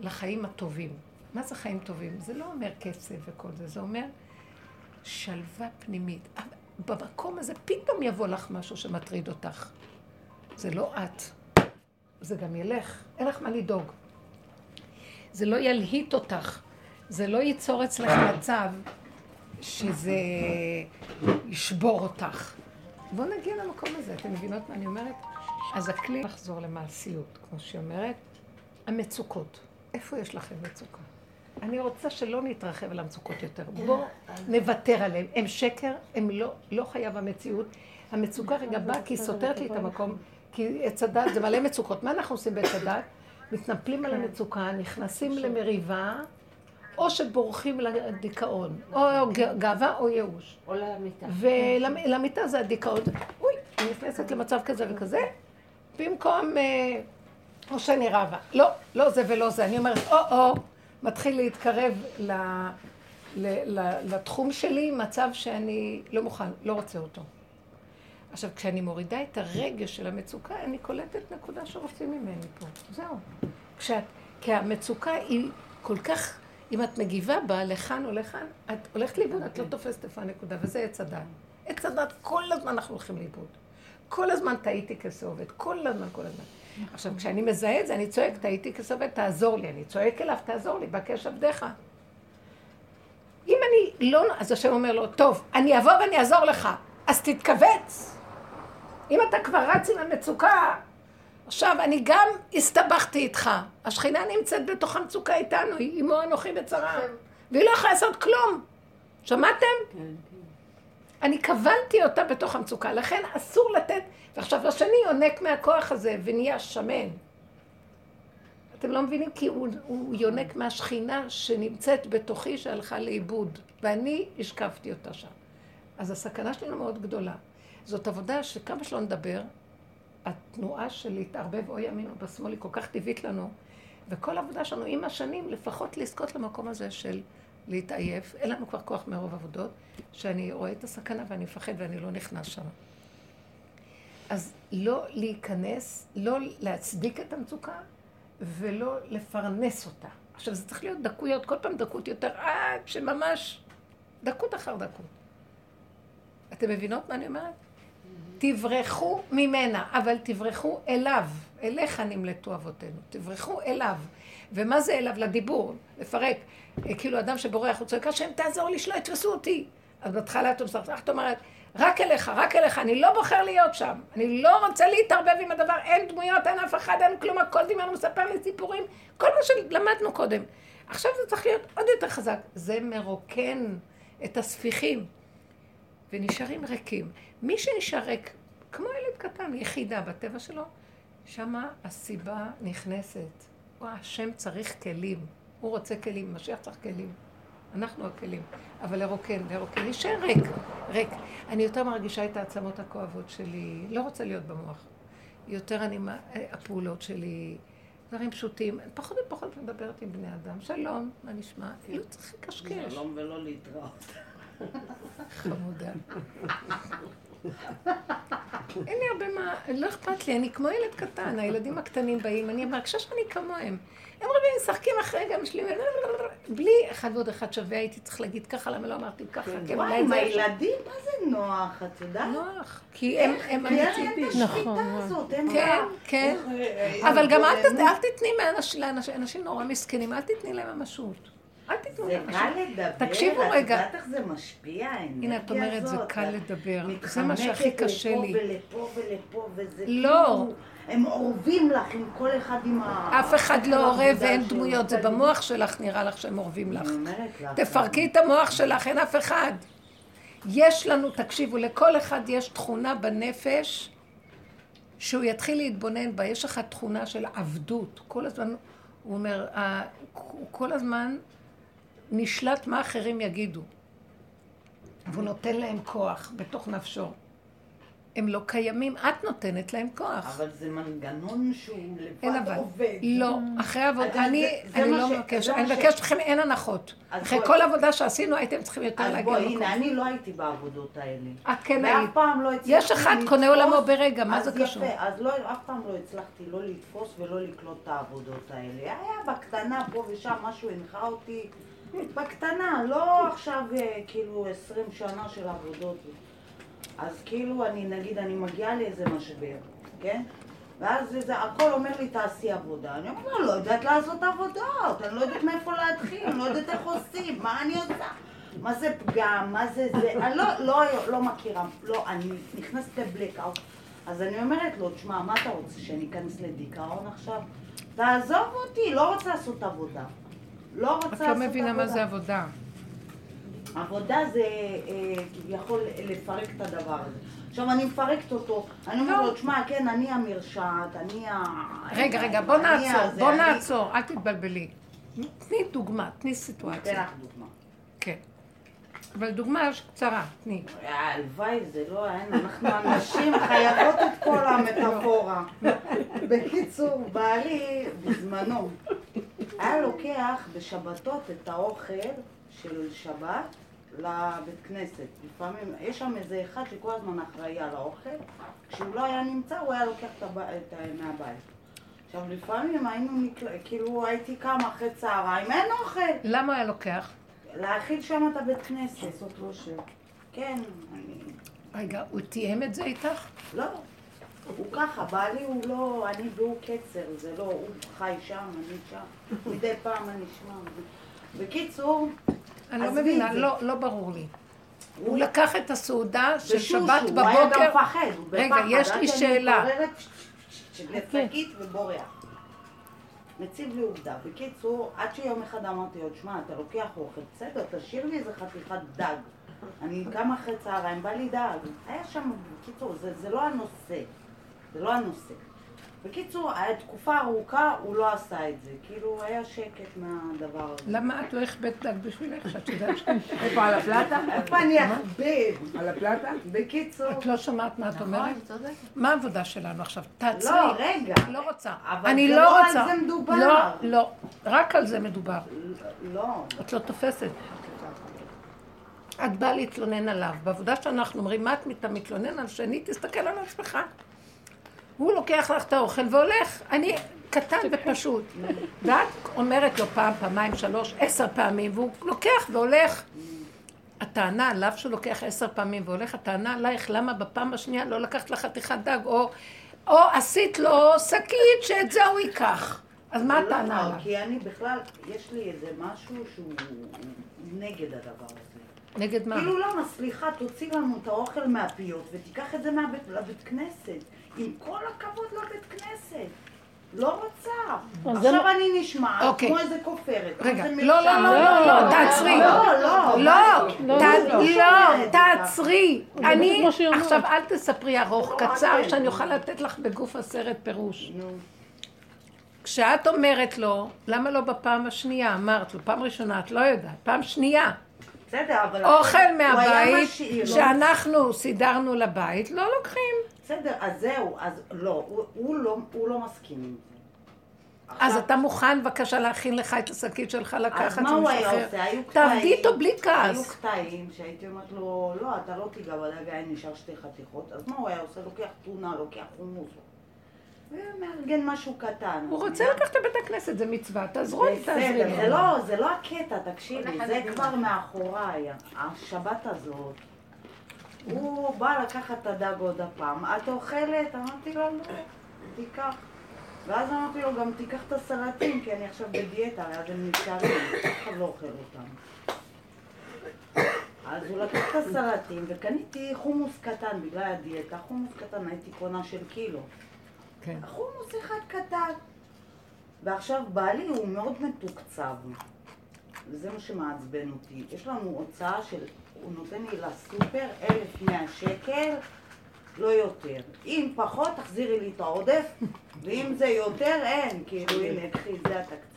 לחיים הטובים. מה זה חיים טובים? זה לא אומר כסף וכל זה, זה אומר שלווה פנימית. במקום הזה פתאום יבוא לך משהו שמטריד אותך. זה לא את, זה גם ילך, אין לך מה לדאוג. זה לא ילהיט אותך, זה לא ייצור אצלך מצב שזה ישבור אותך. בואו נגיע למקום הזה, אתם מבינות מה אני אומרת? אז הכלי לחזור למעשיות, כמו שהיא אומרת, המצוקות. איפה יש לכם מצוקה? אני רוצה שלא נתרחב על המצוקות יותר. בואו נוותר עליהן. הם שקר, הם לא, לא חייב המציאות. המצוקה רגע באה כי היא סותרת לי את המקום, כי עץ הדת זה מלא מצוקות. מה אנחנו עושים בעץ הדת? מתנפלים על המצוקה, נכנסים למריבה, או שבורחים לדיכאון, או גאווה או ייאוש. או למיטה. ולמיטה זה הדיכאון. אוי, אני נכנסת למצב כזה וכזה, במקום, אה, או שאני רבה. לא, לא זה ולא זה. אני אומרת, או-או, מתחיל להתקרב ל, ל, ל, לתחום שלי, מצב שאני לא מוכן, לא רוצה אותו. עכשיו, כשאני מורידה את הרגש של המצוקה, אני קולטת נקודה שרוצים ממני פה. זהו. כשאת, כי המצוקה היא כל כך, אם את מגיבה בה לכאן או לכאן, את הולכת לאיבוד, את לא תופסת איפה הנקודה, וזה עץ הדת. עץ הדת, כל הזמן אנחנו הולכים לאיבוד. כל הזמן טעיתי כסעובד, כל הזמן, כל הזמן. עכשיו, כשאני מזהה את זה, אני צועק, טעיתי כסעובד, תעזור לי. אני צועק אליו, תעזור לי, בקש עבדיך. אם אני לא... אז השם אומר לו, טוב, אני אבוא ואני אעזור לך, אז תתכווץ. אם אתה כבר רץ עם המצוקה, עכשיו, אני גם הסתבכתי איתך. השכינה נמצאת בתוך המצוקה איתנו, היא אמו אנוכי בצרה. והיא לא יכולה לעשות כלום. שמעתם? כן, כן. אני כוונתי אותה בתוך המצוקה, לכן אסור לתת, ועכשיו השני יונק מהכוח הזה ונהיה שמן. אתם לא מבינים? כי הוא, הוא יונק מהשכינה שנמצאת בתוכי שהלכה לאיבוד, ואני השקפתי אותה שם. אז הסכנה שלנו מאוד גדולה. זאת עבודה שכמה שלא נדבר, התנועה של להתערבב או ימין או בשמאל היא כל כך טבעית לנו, וכל העבודה שלנו עם השנים, לפחות לזכות למקום הזה של להתעייף. אין לנו כבר כוח מרוב עבודות, שאני רואה את הסכנה ואני מפחד ואני לא נכנס שם. אז לא להיכנס, לא להצדיק את המצוקה ולא לפרנס אותה. עכשיו, זה צריך להיות דקויות, כל פעם דקות יותר, עד שממש דקות אחר דקות. אתם מבינות מה אני אומרת? תברחו ממנה, אבל תברחו אליו. אליך נמלטו אבותינו. תברחו אליו. ומה זה אליו? לדיבור, לפרק. כאילו אדם שבורח, הוא צועק, השם תעזור לי שלא יתפסו אותי. אז בהתחלה את אומרת, רק אליך, רק אליך, אני לא בוחר להיות שם. אני לא רוצה להתערבב עם הדבר, אין דמויות, אין אף אחד, אין כלום, הכל דמיון מספר לי סיפורים, כל מה שלמדנו קודם. עכשיו זה צריך להיות עוד יותר חזק. זה מרוקן את הספיחים, ונשארים ריקים. מי שנשאר ריק, כמו ילד קטן, יחידה בטבע שלו, שמה הסיבה נכנסת. או השם צריך כלים. הוא רוצה כלים, משיח צריך כלים. אנחנו הכלים. אבל לרוקן, לרוקן, להישאר ריק, ריק. אני יותר מרגישה את העצמות הכואבות שלי, לא רוצה להיות במוח. יותר אני, הפעולות שלי, דברים פשוטים. פחות ופחות מדברת עם בני אדם. שלום, מה נשמע? כאילו צריך לקשקש. שלום ולא להתראות. חמודה. אין לי הרבה מה, לא אכפת לי, אני כמו ילד קטן, הילדים הקטנים באים, אני מרגישה שאני כמוהם. הם רבים, משחקים אחרי גם שלי, בלי אחד ועוד אחד שווה, הייתי צריך להגיד ככה, למה לא אמרתי ככה? כן, וואי, עם הילדים, מה זה נוח, את יודעת? נוח, כי הם אמיתיים. נכון, כן, כן. אבל גם אל תתני לאנשים נורא מסכנים, אל תתני להם ממשות. אל תיתנו זה קל לדבר, תקשיבו רגע. את יודעת איך זה משפיע, הנה, את אומרת, זה קל לדבר. זה מה שהכי קשה לי. מתחמקת לפה ולפה, וזה לא. כאילו... הם אורבים לך עם כל אחד עם ה... אף אחד לא אורב ואין דמויות, זה במוח שלך נראה לך שהם אורבים לך. תפרקי את המוח שלך, אין אף אחד. יש לנו, תקשיבו, לכל אחד יש תכונה בנפש שהוא יתחיל להתבונן בה. יש לך תכונה של עבדות. כל הזמן, הוא אומר, כל הזמן נשלט מה אחרים יגידו. והוא נותן להם כוח בתוך נפשו. הם לא קיימים, את נותנת להם כוח. אבל זה מנגנון שהוא לבד עובד. לא, אחרי עבודה, אני, אני לא מבקשת, אני מבקשת מכם, אין הנחות. אחרי כל עבודה שעשינו, הייתם צריכים יותר להגיע למקום. אז בואי, הנה, אני לא הייתי בעבודות האלה. את כן היית. ואף פעם לא הצלחתי יש אחד קונה עולמו ברגע, מה זה קשור? אז יפה, אז לא, אף פעם לא הצלחתי לא לתפוס ולא לקלוט את העבודות האלה. היה בקטנה, פה ושם, משהו הנחה אותי. בקטנה, לא עכשיו אה, כאילו עשרים שנה של עבודות. אז כאילו, אני, נגיד, אני מגיעה לאיזה משבר, כן? ואז זה, הכל אומר לי, תעשי עבודה. אני אומרת, לא, לא יודעת לעשות עבודות, אני לא יודעת מאיפה להתחיל, אני לא יודעת איך עושים, מה אני עושה? מה זה פגם, מה זה זה, אני לא, לא, לא מכירה, לא, אני נכנסת לבלקאוט. אז אני אומרת לו, תשמע, מה אתה רוצה, שאני אכנס לדיכאון עכשיו? תעזוב אותי, לא רוצה לעשות עבודה. לא רוצה לעשות עבודה. את לא מבינה מה זה עבודה. עבודה זה אה, כביכול לפרק את הדבר הזה. עכשיו אני מפרקת אותו, אני אומרת לו, תשמע, כן, אני המרשעת, אני ה... רגע, רגע, בוא נעצור, בוא נעצור, אל תתבלבלי. תני דוגמה, תני סיטואציה. תן לך דוגמה. אבל דוגמה קצרה, תני. הלוואי, זה לא, אין, אנחנו הנשים חייבות את כל המטאפורה. בקיצור, בעלי, בזמנו, היה לוקח בשבתות את האוכל של שבת לבית כנסת. לפעמים, יש שם איזה אחד שכל הזמן אחראי על האוכל, כשהוא לא היה נמצא הוא היה לוקח את, הבא, את מהבית. עכשיו לפעמים היינו, נקל... כאילו הייתי קמה אחרי צהריים, אין אוכל. למה היה לוקח? להאכיל שם את הבית כנסת. לעשות רושם. כן, אני... רגע, הוא תיאם את זה איתך? לא. הוא ככה, בעלי הוא לא, אני והוא קצר, זה לא, הוא חי שם, אני שם, מדי פעם אני שם. בקיצור, אני לא מבינה, לא, לא ברור לי. הוא לקח את הסעודה של שבת בבוקר... הוא היה גם מפחד, הוא בפחד. רגע, יש לי שאלה. לשקית ובורח. מציב לי עובדה. בקיצור, עד שיום אחד אמרתי לו, שמע, אתה לוקח אוכל, בסדר, תשאיר לי איזה חתיכת דג. אני קמה אחרי צהריים, בא לי דג. היה שם, בקיצור, זה, זה לא הנושא. זה לא הנושא. בקיצור, תקופה ארוכה הוא לא עשה את זה. כאילו, היה שקט מהדבר הזה. למה את לא הכבדת דג בשבילך? שאת יודעת ש... איפה על הפלטה? איפה אני אכבד? על הפלטה? בקיצור... את לא שמעת מה את אומרת? נכון, צודק. מה העבודה שלנו עכשיו? תעצרי. לא, רגע. לא רוצה. אבל אני זה לא לא על רוצה. זה מדובר. לא, לא. רק על זה מדובר. לא. את לא תופסת. את באה להתלונן עליו. בעבודה שאנחנו אומרים, מה את מת- מתלונן על שני? תסתכל על עצמך. הוא לוקח לך את האוכל והולך. אני קטן ופשוט. ואת אומרת לו פעם, פעמיים, שלוש, עשר פעמים, והוא לוקח והולך. הטענה עליו שהוא לוקח עשר פעמים והולך, הטענה עלייך, למה בפעם השנייה לא לקחת לך חתיכת דג, או, או עשית לו שקית שאת זה הוא ייקח. אז מה הטענה לא, עליו? כי אני בכלל, יש לי איזה משהו שהוא נגד הדבר הזה. נגד מה? כאילו למה, סליחה, תוציא לנו את האוכל מהפיות ותיקח את זה מהבית, לבית כנסת. עם כל הכבוד לבית כנסת. לא רוצה. עכשיו אני נשמעת אוקיי. כמו איזה כופרת. רגע, לא, לא. לא, לא, לא, תעצרי. לא, לא. לא, לא, לא, לא. תעצרי. אני. עכשיו אל תספרי ארוך, לא, קצר, שאני אוכל לתת לך בגוף הסרט פירוש. כשאת אומרת לו, למה לא בפעם השנייה? אמרת לו, פעם ראשונה את לא יודעת, פעם שנייה. בסדר, אבל... אוכל מהבית. שאנחנו סידרנו לבית, לא לוקחים. בסדר, אז זהו, אז לא, הוא- הוא לא- הוא לא מסכים עם זה. אז אתה מוכן בבקשה להכין לך את השקית שלך לקחת אז מה הוא היה? עושה? היו קטעים. תעבדי איתו בלי היו כעס. קטעים שהייתי אומרת לו, לא, אתה לא תיגע בדג, היה נשאר שתי חתיכות. אז מה הוא היה עושה? לוקח טונה, לוקח חומוס. ומארגן משהו קטן. הוא רוצה לקחת לבית הכנסת, זה מצווה, תעזרו לי, תעזרי לי. זה לא, זה לא הקטע, תקשיבי, זה. כבר מאחוריי, השבת הזאת. הוא בא לקחת את הדג עוד הפעם, את אוכלת? אמרתי לו, לא, תיקח. ואז אמרתי לו, גם תיקח את הסלטים, כי אני עכשיו בדיאטה, אז הם נשארים, אף אחד לא אוכל אותם. אז הוא לקח את הסלטים, וקניתי חומוס קטן בגלל הדיאטה, חומוס קטן, הייתי קונה של קילו. כן. חומוס אחד קטן. ועכשיו בעלי הוא מאוד מתוקצב. וזה מה שמעצבן אותי. יש לנו הוצאה של, הוא נותן לי לסופר 1,100 שקל, לא יותר. אם פחות, תחזירי לי את העודף, ואם זה יותר, אין. כאילו, הנה, קחי, זה התקציב.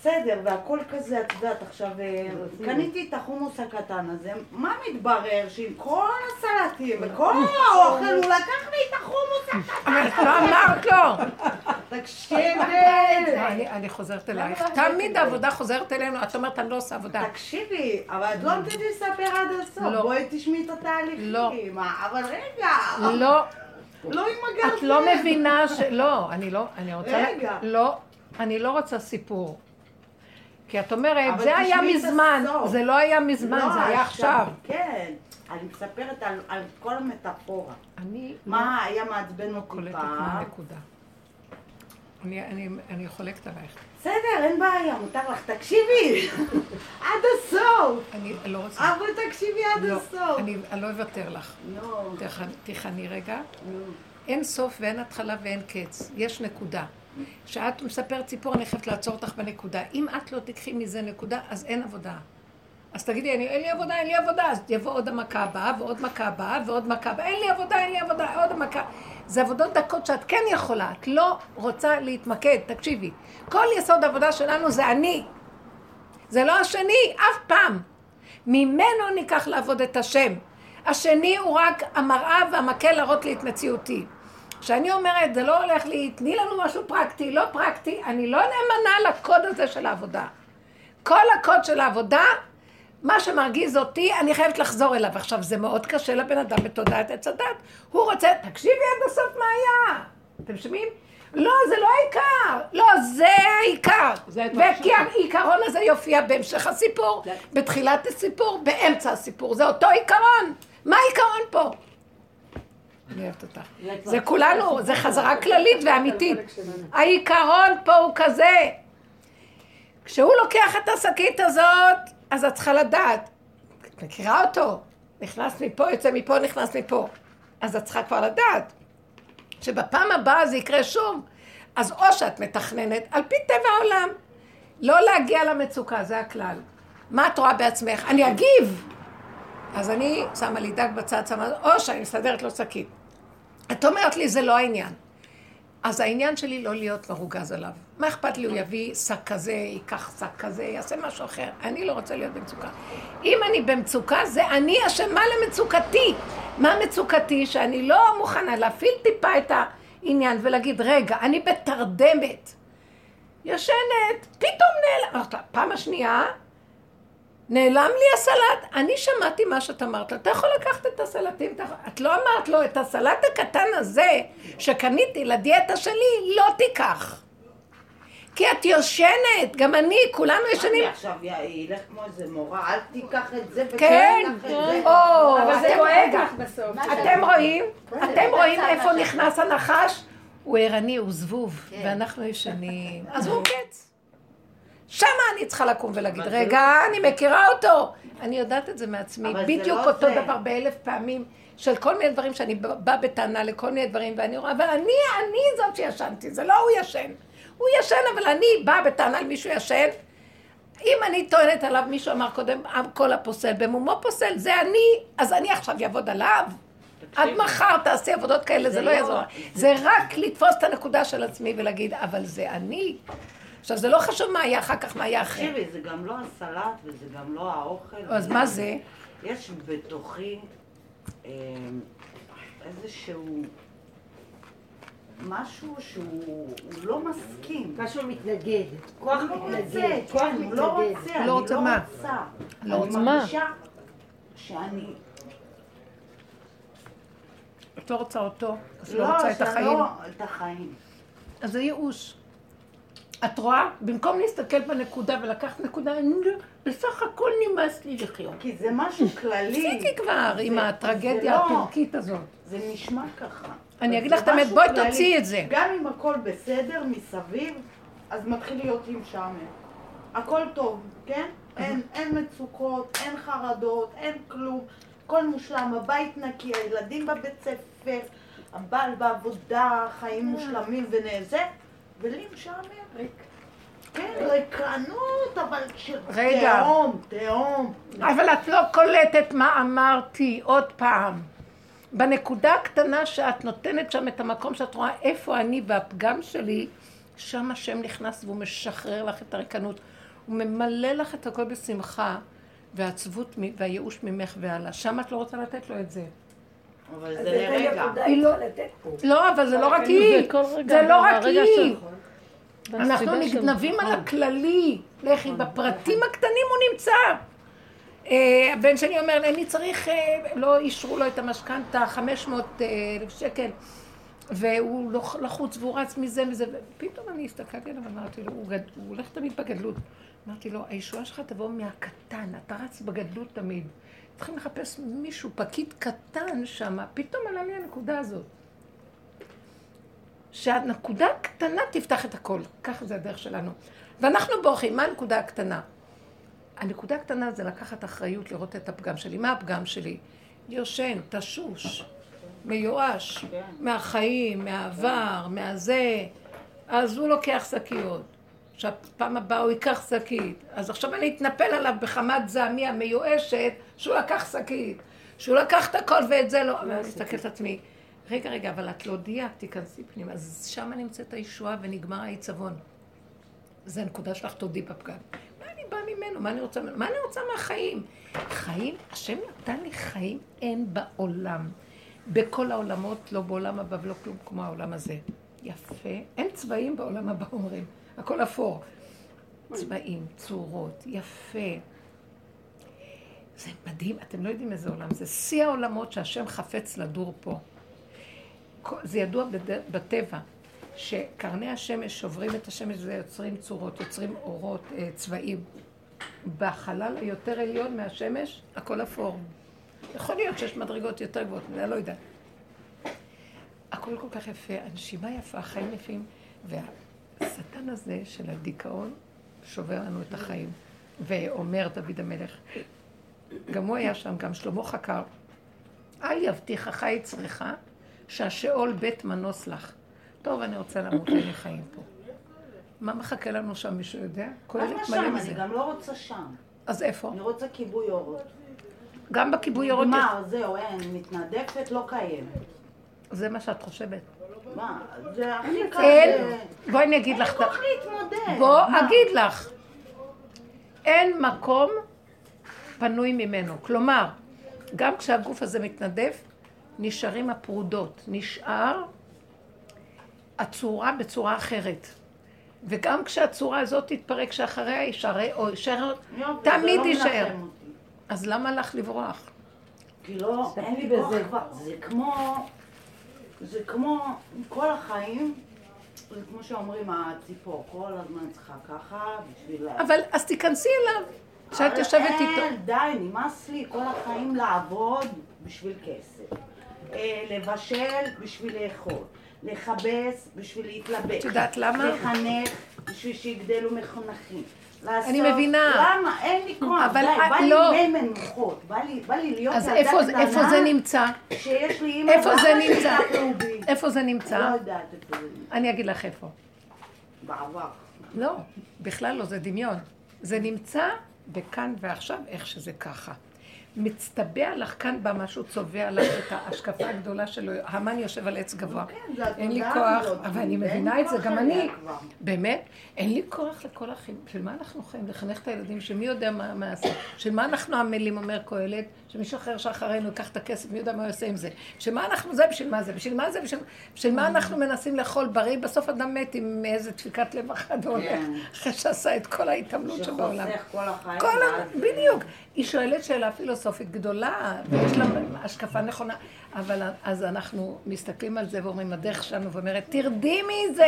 בסדר, והכל כזה, את יודעת, עכשיו, אה, קניתי את החומוס הקטן הזה, מה מתברר שעם כל הסלטים וכל האוכל, הוא לקח לי את החומוס הקטן. אבל את לא אמרת לו. תקשיבי, לא, אני חוזרת אלייך. תמיד העבודה חוזרת אלינו, את אומרת, אני לא עושה עבודה. תקשיבי, אבל את לא נתת לי לספר עד הסוף, לא. בואי תשמעי את התהליכים. לא. אבל רגע, לא, לא עם הגרזן. את לא מבינה ש... לא, אני לא, אני רוצה... רגע. לא, אני לא רוצה סיפור. כי את אומרת, זה היה מזמן, הסוף. זה לא היה מזמן, לא, זה היה עכשיו. כן, אני מספרת על- על כל המטאפורה. אני לא מה היה מעצבן אותי קולטת פעם. מהנקודה. אני- אני- אני חולקת עלייך. בסדר, אין בעיה, מותר לך, תקשיבי, עד הסוף. אני לא רוצה. אבל תקשיבי עד לא, הסוף. אני אני לא אוותר לך. נו, תכ- תיכני רגע. אין סוף ואין התחלה ואין קץ. יש נקודה. כשאת מספרת סיפור, אני חייבת לעצור אותך בנקודה. אם את לא תיקחי מזה נקודה, אז אין עבודה. אז תגידי, אני, אין לי עבודה, אין לי עבודה. אז יבוא עוד המכה הבאה, ועוד מכה הבאה, ועוד מכה הבאה. אין לי עבודה, אין לי עבודה, עוד המכה. זה עבודות דקות שאת כן יכולה. את לא רוצה להתמקד. תקשיבי, כל יסוד העבודה שלנו זה אני. זה לא השני, אף פעם. ממנו ניקח לעבוד את השם. השני הוא רק המראה והמקל להראות לי את מציאותי. כשאני אומרת, זה לא הולך לי, תני לנו משהו פרקטי, לא פרקטי, אני לא נאמנה לקוד הזה של העבודה. כל הקוד של העבודה, מה שמרגיז אותי, אני חייבת לחזור אליו. עכשיו, זה מאוד קשה לבן אדם בתודעת עץ הדת. הוא רוצה, תקשיבי עד הסוף מה היה. אתם שומעים? לא, זה לא העיקר. לא, זה העיקר. וכי העיקרון הזה יופיע בהמשך הסיפור, בתחילת הסיפור, באמצע הסיפור. זה אותו עיקרון. מה העיקרון פה? אני אוהבת אותך. זה כולנו, זה חזרה כללית ואמיתית. העיקרון פה הוא כזה. כשהוא לוקח את השקית הזאת, אז את צריכה לדעת. את מכירה אותו? נכנס מפה, יוצא מפה, נכנס מפה. אז את צריכה כבר לדעת. שבפעם הבאה זה יקרה שוב. אז או שאת מתכננת, על פי טבע העולם, לא להגיע למצוקה, זה הכלל. מה את רואה בעצמך? אני אגיב. אז אני שמה לי דג בצד, שמה, או שאני מסדרת לו שקית. את אומרת לי, זה לא העניין. אז העניין שלי לא להיות מרוגז עליו. מה אכפת לי, הוא יביא שק כזה, ייקח שק כזה, יעשה משהו אחר. אני לא רוצה להיות במצוקה. אם אני במצוקה, זה אני אשמה למצוקתי. מה מצוקתי? שאני לא מוכנה להפעיל טיפה את העניין ולהגיד, רגע, אני בתרדמת. ישנת, פתאום נעלם. פעם השנייה, נעלם לי הסלט. אני שמעתי מה שאת אמרת. אתה יכול לקחת את הסלטים, את לא אמרת לו, את הסלט הקטן הזה שקניתי לדיאטה שלי, לא תיקח. כי את יושנת, גם אני, כולנו ישנים. אני עכשיו ילך כמו איזה מורה, אל תיקח את זה כן, או, אבל זה כואב לך בסוף. אתם רואים? אתם רואים איפה נכנס הנחש? הוא ערני, הוא זבוב, כן. ואנחנו ישנים. אז הוא קץ. שמה אני צריכה לקום ולהגיד, רגע, אני מכירה אותו. אני יודעת את זה מעצמי, זה בדיוק לא אותו זה. דבר באלף פעמים, של כל מיני דברים שאני באה בטענה לכל מיני דברים, ואני רואה, אבל אני, אני זאת שישנתי, זה לא הוא ישן. הוא ישן, אבל אני באה בטענה למישהו ישן. אם אני טוענת עליו, מישהו אמר קודם, כל הפוסל, במומו פוסל, זה אני, אז אני עכשיו אעבוד עליו? עד מחר תעשי עבודות כאלה, זה לא יעזור. זה רק לתפוס את הנקודה של עצמי ולהגיד, אבל זה אני. עכשיו, זה לא חשוב מה היה אחר כך, מה היה אחרי. תקשיבי, זה גם לא הסלט וזה גם לא האוכל. אז מה זה? יש בתוכי אה, איזשהו משהו שהוא הוא לא מסכים. משהו מתנגד. כוח לא מתנגד. כוח הוא לא מתנגד. רוצה, אני לא רוצה מה? רוצה. לא אני רוצה מה? מרגישה שאני... את לא רוצה אותו, אז לא רוצה את החיים. לא את החיים. אז זה ייאוש. את רואה? במקום להסתכל בנקודה ולקחת נקודה, לא- בסך הכל נמאס לי לחיות. כי זה משהו כללי. תפסיקי כבר עם הטרגדיה זה לא- הטורקית הזאת. זה נשמע ככה. אני אגיד לך את האמת, בואי. תוציאי את זה. גם אם הכל בסדר מסביב, אז מתחיל להיות לי משעמם. הכל טוב, כן? אין, אין מצוקות, אין חרדות, אין כלום. הכל מושלם, הבית נקי, הילדים בבית ספר, הבעל בעבודה, חיים מושלמים ונזה, ולי משעמם. ריק. כן, ריקנות, אבל. תהום, תהום. אבל את לא קולטת מה אמרתי עוד פעם. בנקודה הקטנה שאת נותנת שם את המקום שאת רואה איפה אני והפגם שלי, שם השם נכנס והוא משחרר לך את הריקנות. הוא ממלא לך את הכל בשמחה, והעצבות והייאוש ממך והלאה. שם את לא רוצה לתת לו את זה. אבל זה לרגע. לא-. לא, אבל זה לא רק היא. זה לא רק היא. אנחנו נגנבים על הכללי. לכי, בפרטים הקטנים הוא נמצא. אה, הבן שלי אומר, אני צריך, אה, לא אישרו לו את המשכנתה, 500 אלף שקל, והוא לחוץ והוא רץ מזה מזה, ופתאום אני הסתכלתי עליו ואמרתי לו. הוא הולך תמיד בגדלות. אמרתי לו, הישועה שלך תבוא מהקטן, אתה רץ בגדלות תמיד. צריכים לחפש מישהו, פקיד קטן שם, פתאום עלה לי הנקודה הזאת. שהנקודה הקטנה תפתח את הכל. ככה זה הדרך שלנו. ואנחנו בורחים. מה הנקודה הקטנה? הנקודה הקטנה זה לקחת אחריות, לראות את הפגם שלי. מה הפגם שלי? יושן, תשוש, מיואש, מהחיים, מהעבר, מהזה. אז הוא לוקח שקיות. עכשיו, פעם הבאה הוא ייקח שקית. אז עכשיו אני אתנפל עליו בחמת זעמי המיואשת, שהוא לקח שקית. שהוא לקח את הכל ואת זה לא... ואני מסתכלת על עצמי. רגע, רגע, אבל את לא דייקת, תיכנסי פנימה. אז שם נמצאת הישועה ונגמר העיצבון. זה הנקודה שלך, תודי בפגם. מה אני באה ממנו? מה אני רוצה ממנו? מה אני רוצה מהחיים? חיים, השם נתן לי חיים אין בעולם. בכל העולמות, לא בעולם הבא ולא כלום כמו העולם הזה. יפה. אין צבעים בעולם הבא, אומרים. הכל אפור. צבעים, צורות, יפה. זה מדהים, אתם לא יודעים איזה עולם זה. שיא העולמות שהשם חפץ לדור פה. זה ידוע. בטבע, שקרני השמש שוברים את השמש ויוצרים צורות, יוצרים אורות, אה, צבעים. בחלל היותר עליון מהשמש, הכל אפור. יכול להיות שיש מדרגות יותר גבוהות, אני לא יודעת. הכל כל כך יפה, הנשימה יפה, החיים יפים, והשטן הזה של הדיכאון שובר לנו את החיים. ואומר דוד המלך, גם הוא היה שם, גם שלמה חקר, אל יבטיחך יצרך, שהשאול בית מנוס לך. טוב, אני רוצה למות, אין לי חיים פה. מה מחכה לנו שם, מישהו יודע? כוללת למה מלא שם? אני. גם לא רוצה שם. אז איפה? אני רוצה כיבוי אורות. גם בכיבוי אורות יש... נגמר, זהו, אין, מתנדפת, לא קיימת. זה מה שאת חושבת. מה, זה הכי קל. אין, בואי אני אגיד לך, ה- איך להתמודד? בוא? אגיד לך, אין מקום פנוי ממנו. כלומר, גם כשהגוף הזה מתנדף, נשארים הפרודות. נשאר הצורה בצורה אחרת. וגם כשהצורה הזאת תתפרק, שאחריה יישאר, או יישאר, תמיד לא יישאר. אז למה לך לברוח? כי לא, אין לי כוח בזה. כבר, זה כמו, זה כמו כל החיים, זה כמו שאומרים הציפור, כל הזמן צריכה ככה בשביל... אבל אז תיכנסי אליו, כשאת אבל יושבת אין, איתו. די, נמאס לי כל החיים לעבוד בשביל כסף. אה, לבשל בשביל לאכול. לכבס בשביל להתלבש. את יודעת למה? לחנך בשביל שיגדלו מחונכים. לעשות... אני מבינה. למה? אין לי כוח. אבל די, בא לא. לי מי מנוחות. בא לי, בא לי להיות אז איפה, קטנה. איפה זה נמצא? שיש לי אימא איפה זה נמצא? איפה זה נמצא? לא יודעת איפה זה נמצא. אני אגיד לך איפה. בעבר. לא, בכלל לא, זה דמיון. זה נמצא בכאן ועכשיו, איך שזה ככה. מצטבע לך כאן בא משהו, צובע לך את ההשקפה הגדולה שלו. המן יושב על עץ גבוה. כן, אין לי כוח, אבל אני מבינה את זה, גם אני. באמת, אין לי כוח לכל החיים. של מה אנחנו חיים? לחנך את הילדים, שמי יודע מה יעשה? של מה אנחנו עמלים, אומר קהלת? שמישהו אחר שאחרינו ייקח את הכסף, מי יודע מה הוא יעשה עם זה? בשביל מה אנחנו זה? בשביל מה זה? בשביל מה זה? בשביל, מה אנחנו מנסים לאכול בריא? בסוף אדם מת עם איזה דפיקת לב אחת כן. אחרי שעשה את כל ההתעמלות שבעולם. שחוסך כל החיים. בדיוק. היא שואלת שאלה פילוסופית גדולה, ויש לה השקפה נכונה, אבל אז אנחנו מסתכלים על זה ואומרים, הדרך שלנו, ואומרת, תרדי מזה,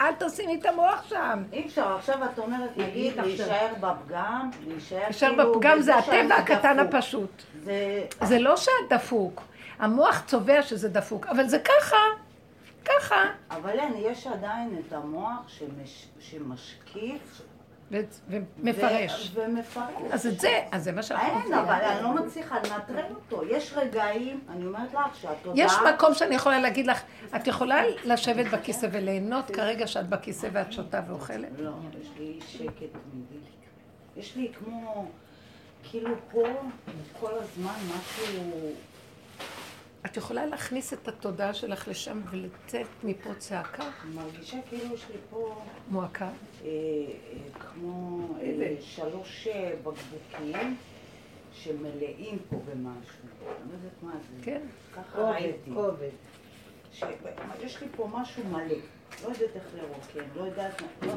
אל תשימי את המוח שם. אי אפשר, עכשיו את אומרת, נגיד, להישאר בפגם, להישאר כאילו... בפגם זה הטבע הקטן. הפשוט. זה... זה לא שאת דפוק, המוח צובע שזה דפוק, אבל זה ככה, ככה. אבל אין, יש עדיין את המוח שמש... שמשקיף. ומפרש. ומפרש. אז את זה, אז זה מה שאנחנו אין, רוצים. אבל אני לא מצליחה לנטרל אותו. יש רגעים, אני אומרת לך, שהתודעה... יש מקום שאני יכולה להגיד לך, את יכולה לשבת בכיסא וליהנות כרגע שאת בכיסא ואת שותה ואוכלת? לא, יש לי שקט תמידי. יש לי כמו, כאילו פה, כל הזמן משהו... את יכולה להכניס את התודעה שלך לשם ולצאת מפה צעקה אני מרגישה כאילו יש לי פה מועקה. אה, אה, כמו אה, שלוש אה, בקבוקים שמלאים פה במשהו. אני לא יודעת מה זה. כן. ככה ראיתי. ש- יש לי פה משהו מלא. לא יודעת איך לרוקן, לא יודעת... מה- לא-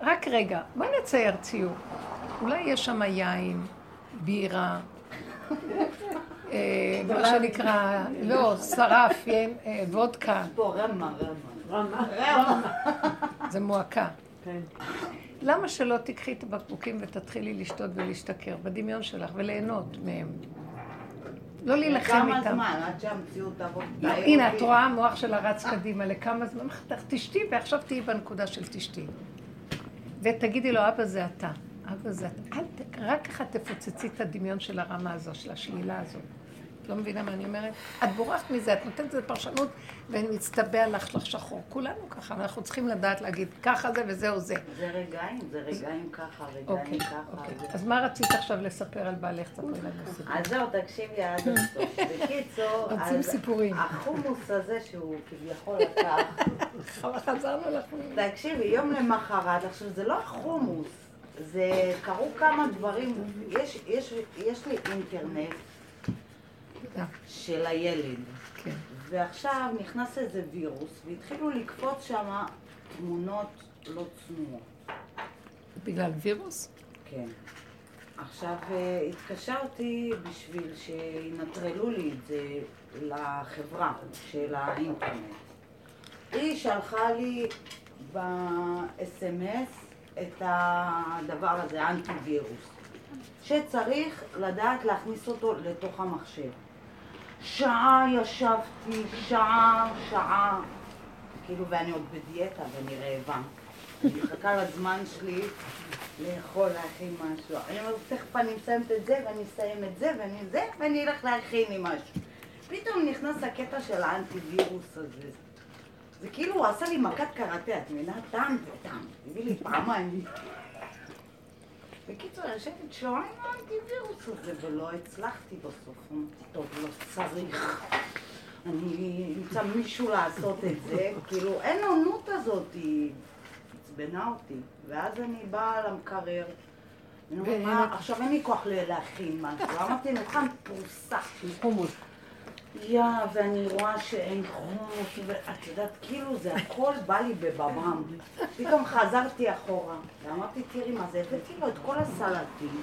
רק רגע, בואי נצייר ציור. אולי יש שם יין, בירה, מה שנקרא, לא, שרף, יין, אה, וודקה, פה רמה, רמה. זה מועקה. כן. למה שלא תיקחי את הבקבוקים ותתחילי לשתות ולהשתכר בדמיון שלך וליהנות מהם? לא להילחם כמה איתם. זמן עד שהמציאות תעבוד? הנה, את רואה המוח שלה רץ קדימה לכמה זמן, תשתי ועכשיו תהיי בנקודה של תשתי. ותגידי לו, אבא זה אתה, אבא זה אתה. אל. רק ככה תפוצצי את הדמיון של הרמה הזו, של השלילה הזו. את לא מבינה מה אני אומרת? את בורחת מזה, את נותנת לזה פרשנות ומצטבע לך לך שחור. כולנו ככה, ואנחנו צריכים לדעת להגיד, ככה זה וזהו זה. זה רגעים, זה רגעים ככה, אוקיי, רגעים ככה. אוקיי. אז מה רצית עכשיו לספר על בעלך? אז זהו, תקשיבי עד הסוף. בקיצור, רוצים אז סיפורים. החומוס הזה שהוא כביכול לקח, חזרנו לך. תקשיבי, יום למחרת, עכשיו זה לא החומוס, זה קרו כמה דברים, יש, יש, יש לי אינטרנט של הילד, כן. ועכשיו נכנס איזה וירוס, והתחילו לקפוץ שם תמונות לא צנועות. בגלל וירוס? כן. עכשיו, אה, התקשרתי בשביל שינטרלו לי את זה לחברה של האינטרנט. היא שלחה לי ב-SMS את הדבר הזה, אנטי-וירוס, שצריך לדעת להכניס אותו לתוך המחשב. שעה ישבתי, שעה, שעה, כאילו, ואני עוד בדיאטה ואני רעבה. אני מחכה לזמן שלי לאכול, להכין משהו. אני אומרת, תכף אני מסיימת את זה, ואני אסיים את זה, ואני זה, ואני אלך להכין לי משהו. פתאום נכנס הקטע של האנטי-וירוס הזה. זה כאילו הוא עשה לי מכת קראטה, את מבינה? טעם וטעם. הביא לי פעמיים. בקיצור, יושבת שעה עם האנטי-וירוס הזה, ולא הצלחתי בסוף. אמרתי, טוב, לא צריך. אני אמצא מישהו לעשות את זה, כאילו אין עונות הזאת, היא עצבנה אותי. ואז אני באה למקרר, עכשיו אין לי כוח להכין משהו, אמרתי, נאכל פרוסה. חומוס. יא, ואני רואה שאין חומוס, ואת יודעת, כאילו זה הכל בא לי בבמם. פתאום חזרתי אחורה, ואמרתי, תראי מה זה, הבאתי לו את כל הסלטים,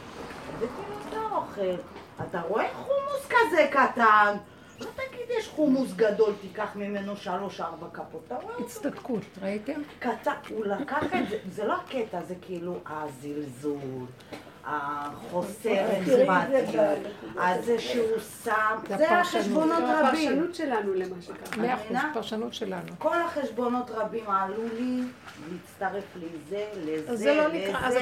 הבאתי לו את האוכל. אתה רואה חומוס כזה קטן? לא תגיד, יש חומוס גדול, תיקח ממנו שלוש-ארבע כפות. אתה רואה הצטדקות, ראיתם? קטן, הוא לקח את זה, זה לא הקטע, זה כאילו הזלזול, החוסר אכפתיות, הזה שהוא שם, זה זה. החשבונות רבים. הפרשנות שלנו למה שקרה. מאה אחוז? פרשנות שלנו. כל החשבונות רבים עלו לי להצטרף לזה, לזה, אז זה לא אז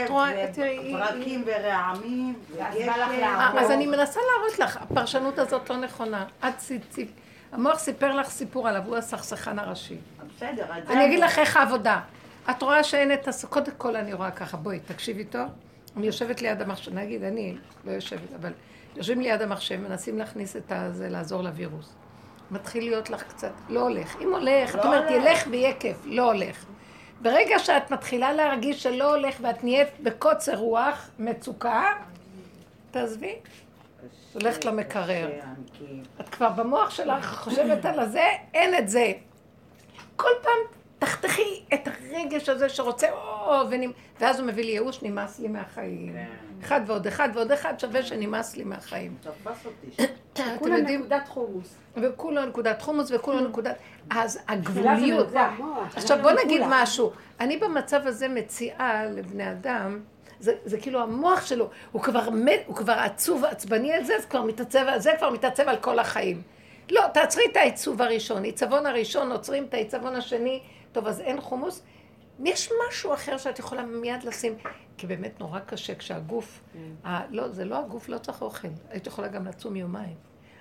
היא- וברקים ורעמים. אה, אז אני מנסה להראות לך, הפרשנות הזאת לא נכונה. את ציפ... המוח סיפר לך סיפור עליו, הוא הסכסכן הראשי. בסדר, את זה אני אגיד לך איך העבודה. את רואה שאין את הס... קודם כל אני רואה ככה, בואי, תקשיבי טוב. אני יושבת ליד המחשב, נגיד, אני לא יושבת, אבל יושבים ליד המחשב, מנסים להכניס את הזה, לעזור לווירוס. מתחיל להיות לך קצת, לא הולך. אם הולך, את לא אומרת, הולך. ילך ויהיה כיף, לא הולך. ברגע שאת מתחילה להרגיש שלא הולך ואת נהיית בקוצר רוח, מצוקה, תעזבי. הולכת למקרר. את כבר במוח שלך חושבת על הזה, אין את זה. כל פעם תחתכי את הרגש הזה שרוצה, או, ונמ... ואז הוא מביא לי ייאוש, נמאס לי מהחיים. אחד ועוד אחד ועוד אחד שווה שנמאס לי מהחיים. תפס אותי. כולה נקודת חומוס. וכולו נקודת חומוס וכולו נקודת... אז הגבוליות... עכשיו בוא נגיד. משהו. אני במצב הזה מציעה לבני אדם, זה, זה כאילו המוח שלו, הוא כבר מת, הוא כבר עצוב עצבני על זה, אז כבר מתעצב על זה, כבר מתעצב על כל החיים. לא, תעצרי את העיצוב הראשון, עיצבון הראשון, עוצרים את העיצבון השני, טוב, אז אין חומוס. יש משהו אחר שאת יכולה מיד לשים, כי באמת נורא קשה כשהגוף, ה, לא, זה לא הגוף, לא צריך אוכל, היית יכולה גם לצום יומיים.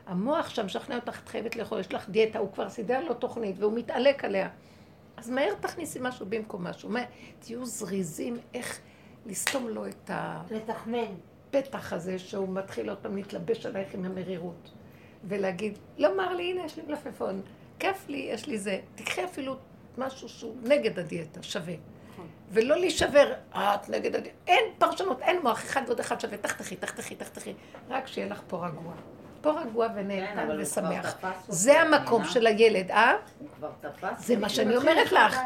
המוח שם משכנע אותך, את חייבת לאכול, יש לך דיאטה, הוא כבר סידר לו תוכנית והוא מתעלק עליה. אז מהר תכניסי משהו במקום משהו. מה, תהיו זריזים איך לסתום לו את לתחמן. הפתח הזה שהוא מתחיל עוד פעם להתלבש עלייך עם המרירות. ולהגיד, לא מר לי, הנה יש לי מלפפון, כיף לי, יש לי זה. תקחי אפילו משהו שהוא נגד הדיאטה, שווה. ולא להישבר, אה, את נגד הדיאטה. אין פרשנות, אין מוח, אחד ועוד אחד שווה, תחתכי, תחתכי, תחתכי. רק שיהיה לך פה רגוע. פה רגוע כן, אבל הוא ושמח. זה המקום? של הילד, אה? זה מה שאני אומרת לך.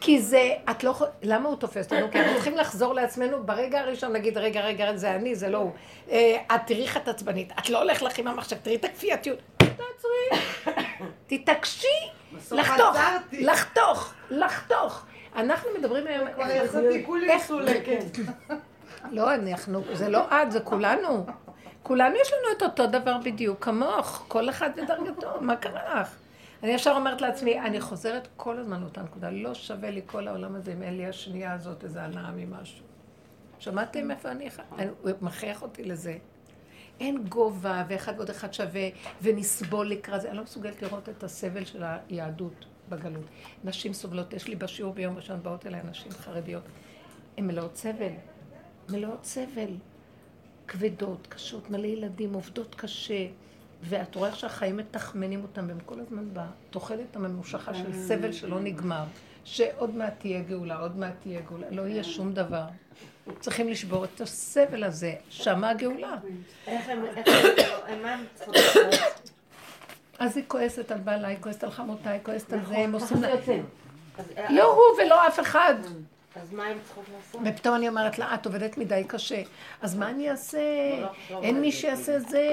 כי זה, את לא יכולה, למה הוא תופס אותנו? כי אנחנו צריכים לחזור לעצמנו ברגע הראשון, להגיד, רגע, רגע, זה אני, זה לא הוא. אה, את תראי איך את עצבנית, את לא הולך לך עם המחשב, תראי את הכפייתיות. תעצרי, תתעקשי, לחתוך. לחתוך, לחתוך. אנחנו מדברים היום... כבר יצאתי כולי מסולקת. לא, אנחנו, זה לא את, זה כולנו. כולנו יש לנו את אותו דבר בדיוק, כמוך, כל אחד בדרגתו, מה קרה לך? אני ישר אומרת לעצמי, אני חוזרת כל הזמן לאותה נקודה, לא שווה לי כל העולם הזה אם אין לי השנייה הזאת איזה הנאה ממשהו. שמעתם איפה אני חי? אני- הוא מכריח אותי לזה. אין גובה ואחד ועוד אחד שווה ונסבול לקראת זה. אני לא מסוגלת לראות את הסבל של היהדות בגלות. נשים סובלות, יש לי בשיעור ביום ראשון, באות אליי נשים חרדיות. הן מלאות סבל, מלאות סבל. כבדות, קשות, מלא ילדים, עובדות קשה. ואת רואה איך שהחיים מתחמנים אותם, והם כל הזמן בתוחלת הממושכה של סבל שלא נגמר. שעוד מעט תהיה גאולה, עוד מעט תהיה גאולה, לא יהיה שום דבר. צריכים לשבור את הסבל הזה, שמה הגאולה. איך הם, איך הם, הם- מה הם צריכות לעשות? אז היא כועסת על בעלה, היא כועסת על חמותה, היא כועסת על זה, הם ככה עושים. אז- לא הוא ולא אף אחד. אז מה הם צריכות לעשות? ופתאום אני אומרת לה, את עובדת מדי קשה, אז מה אני אעשה? לא אין מי שיעשה זה.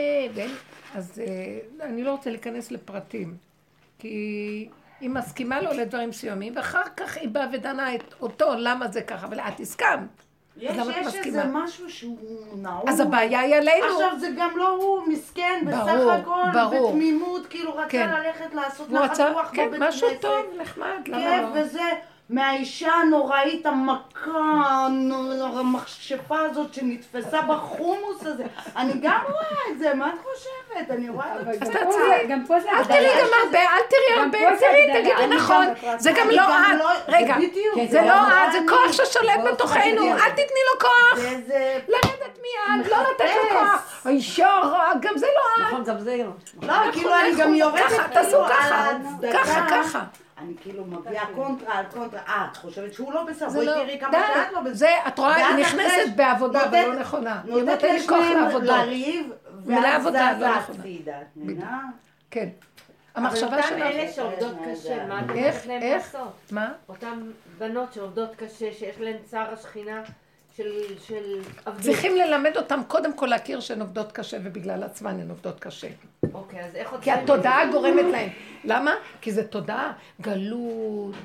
אז אה, אני לא רוצה להיכנס לפרטים, כי היא מסכימה לו לדברים מסוימים, ואחר כך היא באה ודנה את אותו, למה זה ככה, ואת הסכמת. יש יש? איזה משהו שהוא נעול. אז הבעיה היא עלינו. עכשיו זה גם לא הוא, מסכן, בסך ברור, הכל, ברור. בתמימות, כאילו רצה כן. ללכת לעשות נחת רוח כן, בבית משהו כנסת. טוב, נחמד, למה לא? וזה, מהאישה הנוראית, המכה, המכשפה הזאת שנתפסה בחומוס הזה. אני גם רואה את זה, מה את חושבת? אני רואה את זה. גם פה זה- גם פה זה אל תראי. גם הרבה, אל תראי הרבה, תראי. תגידי נכון, זה גם לא את, לא- רגע, בדיוק. זה לא את, זה כוח ששולט לא בתוכנו. אל תתני לו כוח. לרדת מיד, לא לתת לו כוח, האישה הרעה, גם זה לא את, נכון, גם זה לא. לא, כאילו אני גם יורדת ככה, כאילו תעשו על ככה. ככה, ככה. אני כאילו מביאה קונטרה על קונטרה. אה, את חושבת שהוא לא בסדר? בואי לא, תראי כמה שאת לא בסדר. זה, את רואה, היא נכנסת בעבודה ולא נכונה, היא נותנת לי כוח לעבודות, לריב, ואז זזה לא נכונה. הצידה. את מבינה? כן, אבל המחשבה שלך, אלה שעובדות קשה. מה את איך, להם איך? מה? אותן בנות שעובדות קשה, שיש להן צער השכינה של של עבדות. צריכים ללמד אותם קודם כל להכיר שהן עובדות קשה ובגלל עצמן הן עובדות קשה. אוקיי, אז איך כי עוצרים את התודעה? גורמת להם. למה? כי זה תודעה, גלות.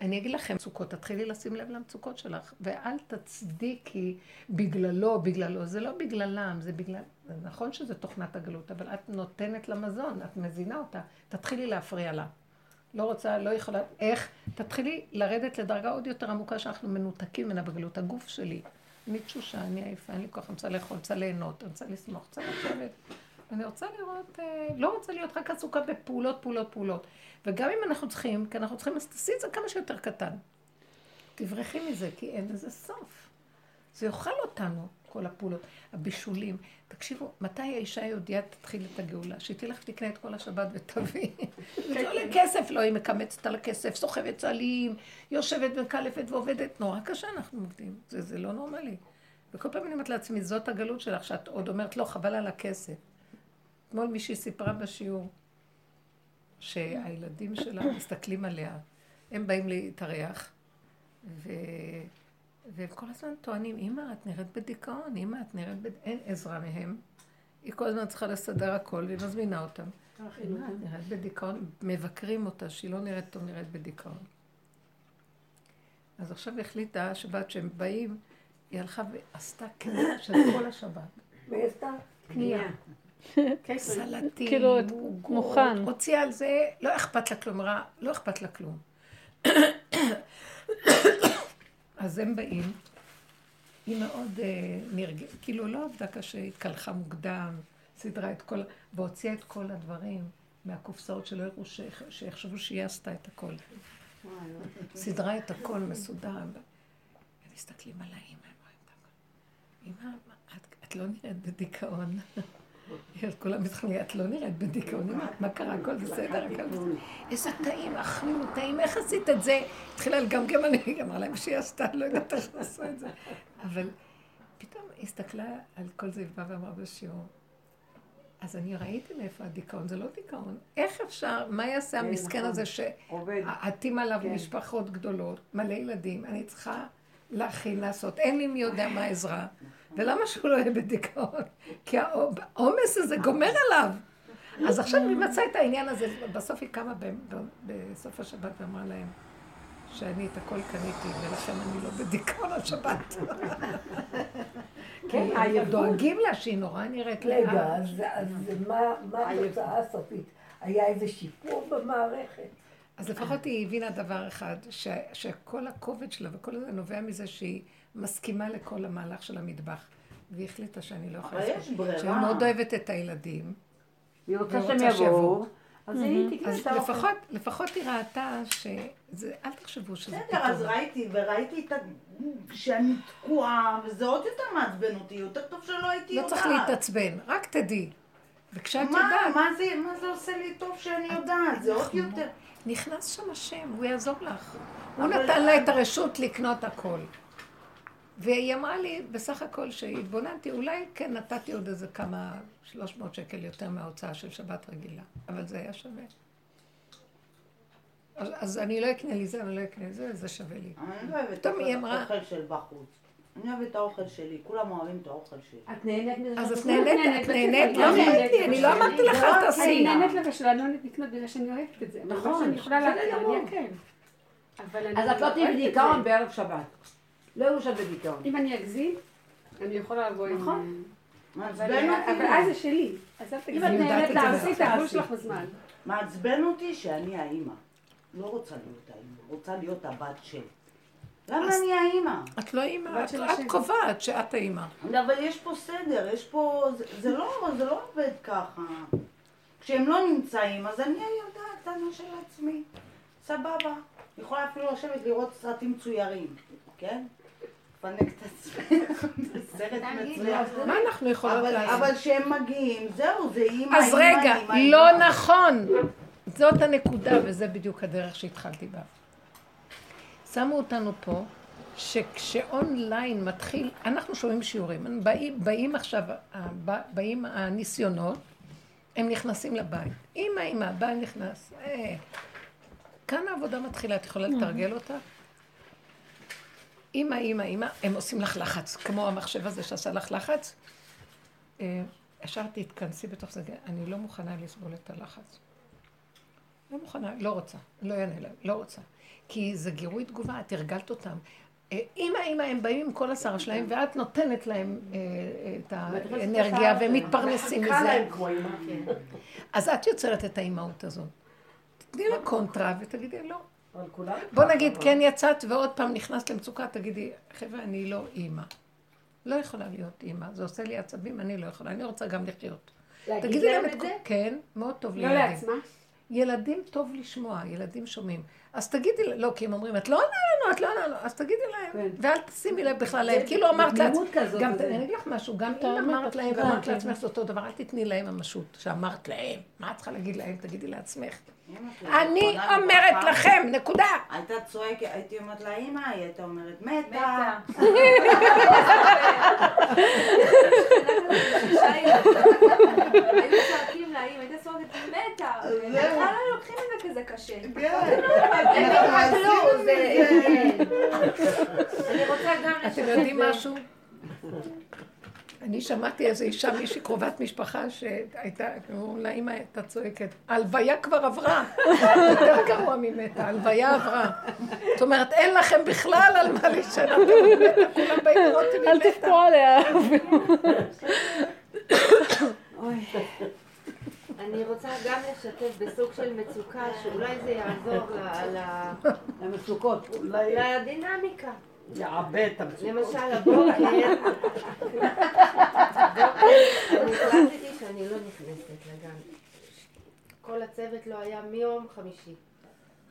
אני אגיד לכם, מצוקות, תתחילי לשים לב למצוקות שלך, ואל תצדיקי בגללו, בגללו. זה לא בגללם, זה בגלל... זה נכון שזה תוכנת הגלות, אבל את נותנת לה מזון, את מזינה אותה. תתחילי להפריע לה. לא רוצה, לא יכולה... איך? תתחילי לרדת לדרגה עוד יותר עמוקה שאנחנו מנותקים ממנה בגלות. הגוף שלי. אני תשושה, אני עייפה, אין לי כוח, אני רוצה לאכול, רוצה ליהנות, אני רוצה לשמוח, רוצה לשבת. אני רוצה לראות, אה, לא רוצה להיות רק עסוקה בפעולות, פעולות, פעולות. וגם אם אנחנו צריכים, כי אנחנו צריכים, אז תעשי את זה כמה שיותר קטן. תברחי מזה, כי אין לזה סוף. זה יאכל אותנו, כל הפעולות. הבישולים. תקשיבו, מתי האישה היהודייה תתחיל את הגאולה? שהיא תלך תקנה את כל השבת ותביא. זה עולה כסף, לא, היא מקמצת על הכסף, סוחבת צלים, יושבת מקלפת ועובדת. נורא קשה אנחנו עובדים, זה, זה לא נורמלי. וכל פעם אני אומרת לעצמי, זאת הגלות שלך, שאת עוד אומרת, לא, חבל על הכסף. אתמול מישהי סיפרה בשיעור שהילדים שלה מסתכלים עליה, הם באים להתארח, ו... והם כל הזמן טוענים, אמא, את נראית בדיכאון, אמא, את נראית בד... אין עזרה מהם. היא כל הזמן צריכה לסדר הכל, והיא מזמינה אותם. אמא, את נראית בדיכאון, מבקרים אותה שהיא לא נראית טוב, נראית בדיכאון. אז עכשיו החליטה שבת שהם באים, היא הלכה ועשתה קנייה של כל השבת. והיא עשתה קנייה. כן, סלטים, כאילו, מוכן. הוציאה על זה, לא אכפת לה כלום, לא אכפת לה כלום. אז הם באים, היא מאוד אה, נרגשת, כאילו לא עבדה קשה, התקלחה מוקדם, סידרה את כל, והוציאה את כל הדברים מהקופסאות שלא יראו, שיחשבו שהיא עשתה את הכל. סידרה את הכל מסודר. הם מסתכלים על האימא, הם רואים את הכל. את, את לא נראית בדיכאון. אז כולם מתחילים, את לא נראית בדיכאון, מה קרה, הכל בסדר, הכל בסדר. איזה טעים, אכלו, טעים, איך עשית את זה? התחילה לגמגם אני, אמרה להם שהיא עשתה, לא יודעת איך עשו את זה. אבל פתאום הסתכלה על כל זה, באה ואמרה בשיעור, אז אני ראיתי מאיפה הדיכאון, זה לא דיכאון. איך אפשר, מה יעשה המסכן הזה עובד. שעטים עליו משפחות גדולות, מלא ילדים, אני צריכה להכין, לעשות, אין לי מי יודע מה העזרה. ולמה שהוא לא יהיה בדיכאון? כי העומס הזה גומר עליו. אז עכשיו היא מצאה את העניין הזה, בסוף היא קמה בסוף השבת ואמרה להם שאני את הכל קניתי ולכן אני לא בדיכאון השבת. כן, דואגים לה שהיא נורא נראית רגע, לאט. אז אז מה התוצאה הסופית? היה איזה שיפור במערכת? אז לפחות היא הבינה דבר אחד, ש, שכל הכובד שלה וכל זה נובע מזה שהיא מסכימה לכל המהלך של המטבח. והיא החליטה שאני לא יכולה אבל יש. ברירה. שאני מאוד אוהבת את הילדים. היא רוצה שהם. יבואו, אז היא תקנה אז את האוכל. לפחות, לפחות היא ראתה שזה, אל תחשבו שזה בסדר, אז פתאום. ראיתי, וראיתי את ה... שאני תקועה, וזה עוד יותר מעצבן אותי, יותר טוב שלא הייתי לא יודעת. צריך להתעצבן, רק תדעי. וכשאת יודעת, מה זה, מה זה עושה לי טוב שאני יודעת? זה עוד אנחנו- יותר. נכנס שם השם, הוא יעזור לך. הוא נתן לה את הרשות לקנות הכל. והיא אמרה לי, בסך הכל, שהתבוננתי, אולי כן נתתי עוד איזה כמה, 300 שקל יותר מההוצאה של שבת רגילה, אבל זה היה שווה. אז, אז אני לא אקנה לי זה, אני לא אקנה זה, זה שווה לי. אני לא אוהבת אוכל של בחוץ. אני אוהבת את האוכל שלי, כולם אוהבים את האוכל שלי. את נהנית מזה? אז את? נהנית, את נהנית, לא אני נהניתי, אני לא אמרתי לך, אל אני תעשי. נהנית לבשל, אני לא נהנית לקנות בגלל שאני אוהבת את זה. נכון, יכולה גמור. אני אקל. אבל אני אז את לא תהיי בדיכאון. בערב שבת. לא יהיו שאת בדיכאון. אם אני אגזים, אני יכולה לבוא עם... נכון. מעצבן אבל אותי. אבל אז זה שלי. אז אל אם. את נהנית יודעת את הגבול. שלך בזמן. מעצבן אותי שאני האימא. לא רוצה להיות האימא, רוצה להיות הבת של. למה אני האימא? את לא אימא, את. קובעת שאת האימא. אבל יש פה סדר, יש פה... זה, לא, זה לא עובד ככה. כשהם לא נמצאים, אז אני הילדה הקטנה של עצמי. סבבה. יכולה אפילו לשבת לראות סרטים צוירים, כן? לפנק את עצמך, זה סרט מצוין. מה אנחנו יכולות לעשות? אבל כשהם מגיעים, זהו, זה אימא, אז אימא, רגע, אימא, לא. נכון. זאת הנקודה, וזה בדיוק הדרך שהתחלתי בה. שמו אותנו פה, שכשאונליין מתחיל, אנחנו שומעים שיעורים, באים, באים עכשיו, באים הניסיונות, הם נכנסים לבית. אמא, אמא, הבעל נכנס. אה, כאן העבודה מתחילה, את יכולה לתרגל אותה? אמא, אמא, אמא, הם עושים לך לחץ, כמו המחשב הזה שעשה לך לחץ. אה, ישר תתכנסי בתוך זה, אני לא מוכנה לסבול את הלחץ. לא מוכנה, לא רוצה, לא יענה להם, לא רוצה. כי זה גירוי תגובה, את הרגלת אותם. אה, אמא, אמא, הם באים עם כל השרה שלהם, ואת נותנת להם אה, את האנרגיה, והם מתפרנסים מזה. אימא. אז את יוצרת את האימהות הזאת. תתני לה קונטרה ותגידי לא. בוא נגיד, כן יצאת ועוד פעם נכנסת למצוקה, תגידי, חבר'ה, אני לא אימא. לא יכולה להיות אימא, זה עושה לי עצבים, אני לא יכולה, אני רוצה גם לחיות. להגיד תגידי להם את זה? כן, מאוד טוב לא לילדים. לעצמה. ילדים טוב לשמוע, ילדים שומעים. אז תגידי, לא, כי הם אומרים, את לא עונה לנו, את לא עונה לנו, אז תגידי להם, כן. ואל תשימי לב בכלל להם, כאילו אמרת לעצמך, גם, אני אגיד לך משהו, גם אם האמת אמרת להם ואמרת כן. לעצמך זה אותו דבר, אל תתני להם ממשות, שאמרת להם, מה את צריכה להגיד להם, תגידי לעצמך. אני אומרת לכם, נקודה. הייתה צועקת, הייתי אומרת לה, אמא, היא הייתה אומרת, מתה. היו צועקים לה, אם הייתה צועקת, היא מתה. בכלל לא לוקחים את זה כזה קשה. כן. זה... אני רוצה גם אתם יודעים משהו? אני שמעתי איזו אישה, מישהי קרובת משפחה, שהייתה, אמרו לה, אמא הייתה צועקת, ההלוויה כבר עברה. יותר גרוע ממתה, ההלוויה עברה. זאת אומרת, אין לכם בכלל על מה להישאר, כולם באים לראות אם אל היא מתה. תבכו עליה. אני רוצה גם לשתף בסוג של מצוקה, שאולי זה יעזור למצוקות. לדינמיקה. יעבד את המצוקות. למשל, הבוקר, הבוקר אני החלטתי שאני לא נכנסת לגן. כל הצוות לא היה מיום חמישי.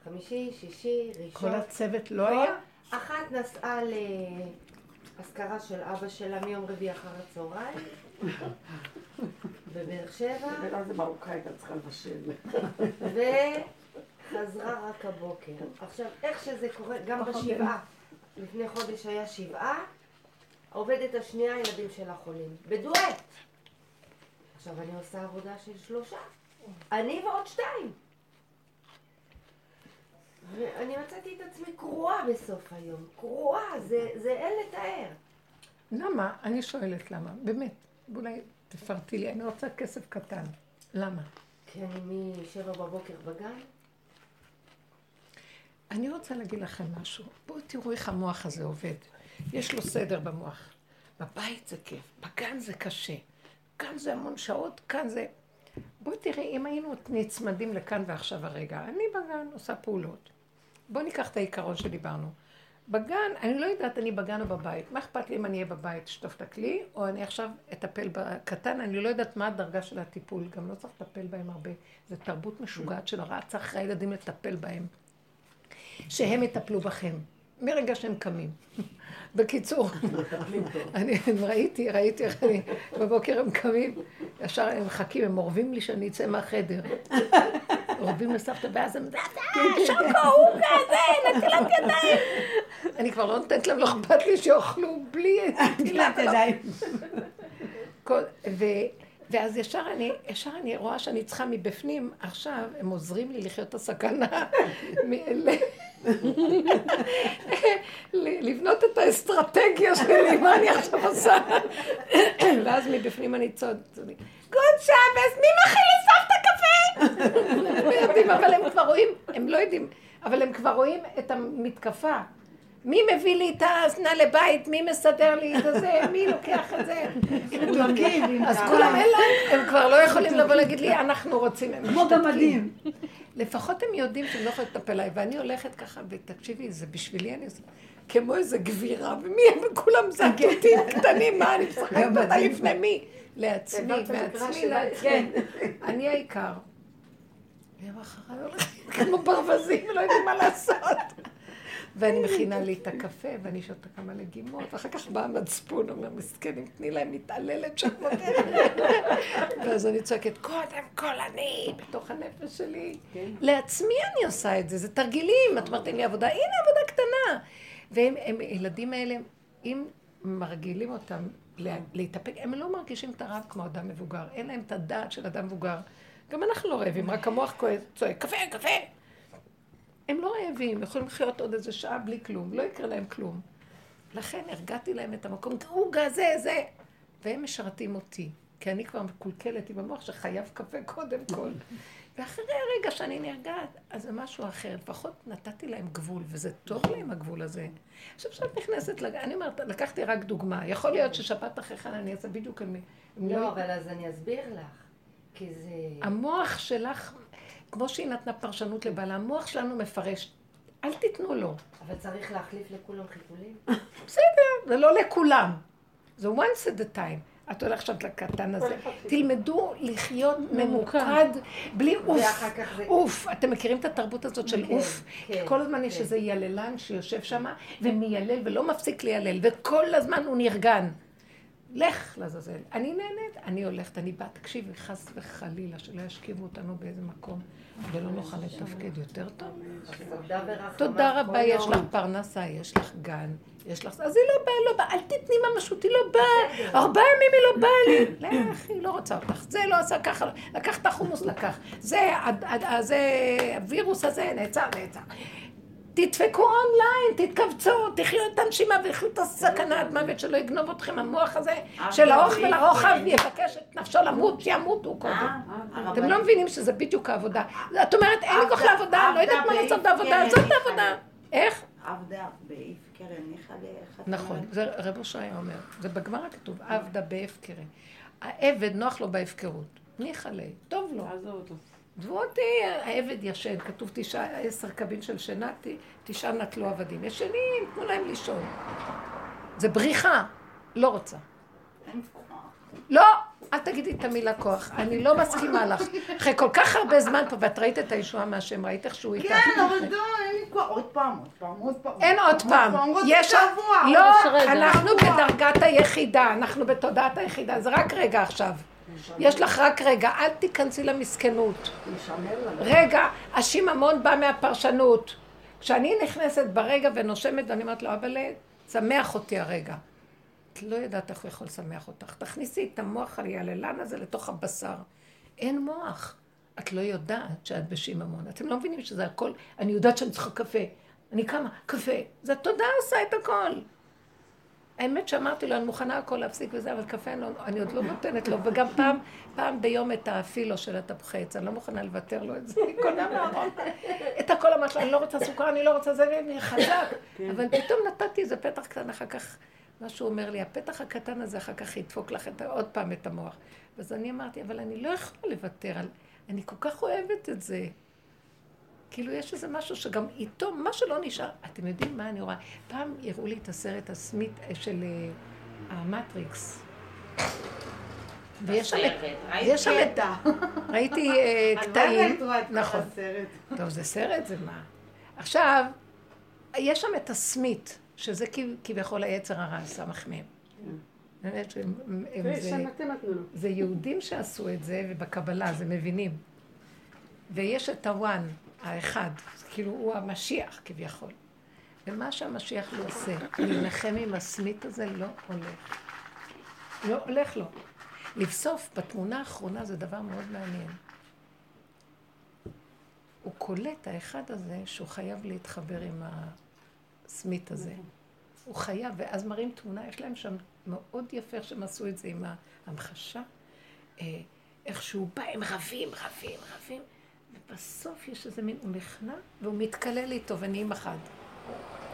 חמישי, שישי, ראשון. כל הצוות לא היה? אחת נסעה לאזכרה של אבא שלה מיום רביעי אחר הצהריים בבאר שבע, ואז זה מרוקאי, הייתה צריכה לבשל. וחזרה רק הבוקר. עכשיו, איך שזה קורה, גם בשבעה, לפני חודש היה שבעה, העובדת השנייה, הילדים שלה חולים, בדואט. עכשיו, אני עושה עבודה של שלושה. אני ועוד שתיים. ואני מצאתי את עצמי קרועה בסוף היום. קרועה, זה, זה אין לתאר. למה? אני שואלת למה. באמת. אולי תפרטי לי, אני רוצה כסף קטן. למה? כי אני משבע בבוקר בגן. אני רוצה להגיד לכם משהו. בואו תראו איך המוח הזה עובד. יש לו סדר במוח. בבית זה כיף, בגן זה קשה. כאן זה המון שעות, כאן זה... בואי תראי, אם היינו נצמדים לכאן ועכשיו הרגע, אני בגן עושה פעולות. בואו ניקח את העיקרון שדיברנו. בגן, אני לא יודעת, אני בגן או בבית. מה אכפת לי אם אני אהיה בבית, שטוף את הכלי, או אני עכשיו אטפל בקטן, אני לא יודעת מה הדרגה של הטיפול, גם לא צריך לטפל בהם הרבה. זו תרבות משוגעת של הרעה, צריך הילדים לטפל בהם. שהם יטפלו בכם, מרגע שהם קמים. בקיצור, אני ראיתי, ראיתי איך אני, בבוקר הם קמים, ישר הם מחכים, הם אורבים לי שאני אצא מהחדר. אורבים לסבתא, ואז הם, שוקו, הוא כזה, נטילת ידיים. אני כבר לא נותנת להם, לא אכפת לי שיאכלו בלי נטילת ידיים. ואז ישר אני, ישר אני רואה שאני צריכה מבפנים, עכשיו הם עוזרים לי לחיות את הסכנה, לבנות את האסטרטגיה שלי, מה אני עכשיו עושה? ואז מבפנים אני צועד, גוד שבס, מי מכין לסבתא קפה? הם אבל הם כבר רואים, הם לא יודעים, אבל הם כבר רואים את המתקפה. מי מביא לי את האזנה לבית? מי מסדר לי את זה? מי לוקח את זה? אז כולם אין להם, הם כבר לא יכולים לבוא להגיד לי, אנחנו רוצים, הם כמו גמדים. לפחות הם יודעים שהם לא יכולים לטפל עליי, ואני הולכת ככה, ותקשיבי, זה בשבילי, אני עושה, כמו איזה גבירה, ומי הם כולם זקוטים קטנים, מה אני משחקת אותה לפני מי? לעצמי, מעצמי, לעצמי. אני העיקר. אחריי הולכים כמו ברווזים, לא יודעים מה לעשות. ואני מכינה לי את הקפה, ואני שותה כמה לגימות, ואחר כך בא המצפון, אומר, מסכנים, תני להם מתעללת שאת נותנת. ואז אני צועקת, קודם כל אני, בתוך הנפש שלי. לעצמי אני עושה את זה, זה תרגילים. את אומרת, אין לי עבודה, הנה עבודה קטנה. והם, הם, הילדים האלה, אם מרגילים אותם לה- להתאפק, הם לא מרגישים את הרעב כמו אדם מבוגר. אין להם את הדעת של אדם מבוגר. גם אנחנו לא רעבים, רק המוח צועק, קפה, קפה. הם לא רעבים, יכולים לחיות עוד איזה שעה בלי כלום, לא יקרה להם כלום. לכן הרגעתי להם את המקום, עוגה, זה, זה. והם משרתים אותי, כי אני כבר מקולקלת עם המוח שחייב קפה קודם כל. ואחרי הרגע שאני נרגעת, אז זה משהו אחר. לפחות נתתי להם גבול, וזה טוב להם הגבול הזה. עכשיו, כשאת נכנסת, לג... אני אומרת, לקחתי רק דוגמה. יכול להיות ששבת אחרי חנה אני אעשה בדיוק. הם לא, אבל אז אני אסביר לך. כי זה... המוח שלך, כמו שהיא נתנה פרשנות לבעלה, המוח שלנו מפרש. אל תיתנו לו. אבל צריך להחליף לכולם חיתולים? בסדר, זה לא לכולם. זה once at a time. את הולכת עכשיו לקטן הזה. תלמדו לחיות ממוקד, בלי אוף. אוף. אתם מכירים את התרבות הזאת של כן, אוף? כן, כל הזמן יש כן. איזה יללן שיושב שם ומיילל ולא מפסיק ליילל, וכל הזמן הוא נרגן. לך לעזאזל. אני נהנית, אני הולכת, אני באה, תקשיבי, חס וחלילה, שלא ישכיבו אותנו באיזה מקום, ולא נוכל לתפקד יותר טוב. תודה רבה, יש. לך פרנסה, יש לך גן, יש לך... אז היא לא באה, לא באה, אל תתני ממשות, היא לא באה. ארבעה ימים היא לא באה לי. לך, היא לא רוצה אותך. זה לא עשה ככה, לקח את החומוס, לקח. זה, הווירוס הזה, נעצר, נעצר. תדפקו אונליין, תתכווצו, תחיו את הנשימה ויחיו את הסכנה עד מוות שלא יגנוב אתכם המוח הזה של האורך ולרוחב יבקש את נפשו למות, שימותו קודם. אתם לא מבינים שזה בדיוק העבודה. את אומרת, אין לי כוח לעבודה, לא יודעת מה לעשות בעבודה, זאת העבודה. איך? עבדה קרן, ניחא את נכון? זה רב אושריה אומר, זה בגמרא כתוב, עבדה בהפקרה. העבד נוח לו בהפקרות, ניחא ליה, טוב לו. עזבו אותי, העבד ישן, כתוב תשעה, עשר קבין של שינה, תשעה נטלו עבדים. ישנים, תנו להם לישון. זה בריחה, לא רוצה. לא, אל תגידי את המילה כוח, אני לא מסכימה לך. אחרי כל כך הרבה זמן פה, ואת ראית את הישועה מהשם, ראית איך שהוא איתך. כן, אבל די, אין לי כוח. עוד פעם, עוד פעם, עוד פעם. אין עוד פעם. יש... שבוע. לא. אנחנו בדרגת היחידה, אנחנו בתודעת היחידה, זה רק רגע עכשיו. יש לך רק רגע, אל תיכנסי למסכנות. רגע, השיממון בא מהפרשנות. כשאני נכנסת ברגע ונושמת ואני אומרת לו, אבל שמח אותי הרגע. את לא יודעת איך הוא יכול לשמח אותך. תכניסי את המוח היעללן הזה לתוך הבשר. אין מוח. את לא יודעת שאת בשיממון. אתם לא מבינים שזה הכל, אני יודעת שאני צריכה קפה. אני קמה, קפה. זה התודעה עושה את הכל. האמת שאמרתי לו, אני מוכנה הכל להפסיק וזה, אבל קפה אני, לא, אני עוד לא נותנת לו, וגם פעם, פעם ביום את הפילו של התפוחי עץ, אני לא מוכנה לוותר לו את זה, אני קונה מהארון. את הכל אמרתי לו, אני לא רוצה סוכר, אני לא רוצה זה, אני חזק. אבל פתאום נתתי איזה פתח קטן, אחר כך, מה שהוא אומר לי, הפתח הקטן הזה אחר כך ידפוק לך את, עוד פעם את המוח. ואז אני אמרתי, אבל אני לא יכולה לוותר על... אני כל כך אוהבת את זה. כאילו יש איזה משהו שגם איתו, מה שלא נשאר, אתם יודעים מה אני רואה? פעם הראו לי את הסרט הסמית אה, של אה, המטריקס. ויש שם את... ראיתי אה, קטעים, נכון. טוב, זה סרט, זה מה? עכשיו, יש שם את הסמית, שזה כב- כביכול היצר הרע, סמך מהם. באמת שהם... לו. זה יהודים שעשו את זה, ובקבלה, זה מבינים. ויש את הוואן, האחד, כאילו הוא המשיח כביכול. ומה שהמשיח לא עושה, להילחם עם הסמית הזה, לא הולך. לא הולך לו. לבסוף, בתמונה האחרונה זה דבר מאוד מעניין. הוא קולט, האחד הזה, שהוא חייב להתחבר עם הסמית הזה. הוא חייב, ואז מראים תמונה, יש להם שם מאוד יפה איך שהם עשו את זה עם ההמחשה. אה, איך שהוא בא, הם רבים, רבים, רבים, ובסוף יש איזה מין, הוא נכנע והוא מתקלל איתו ונהיים אחד.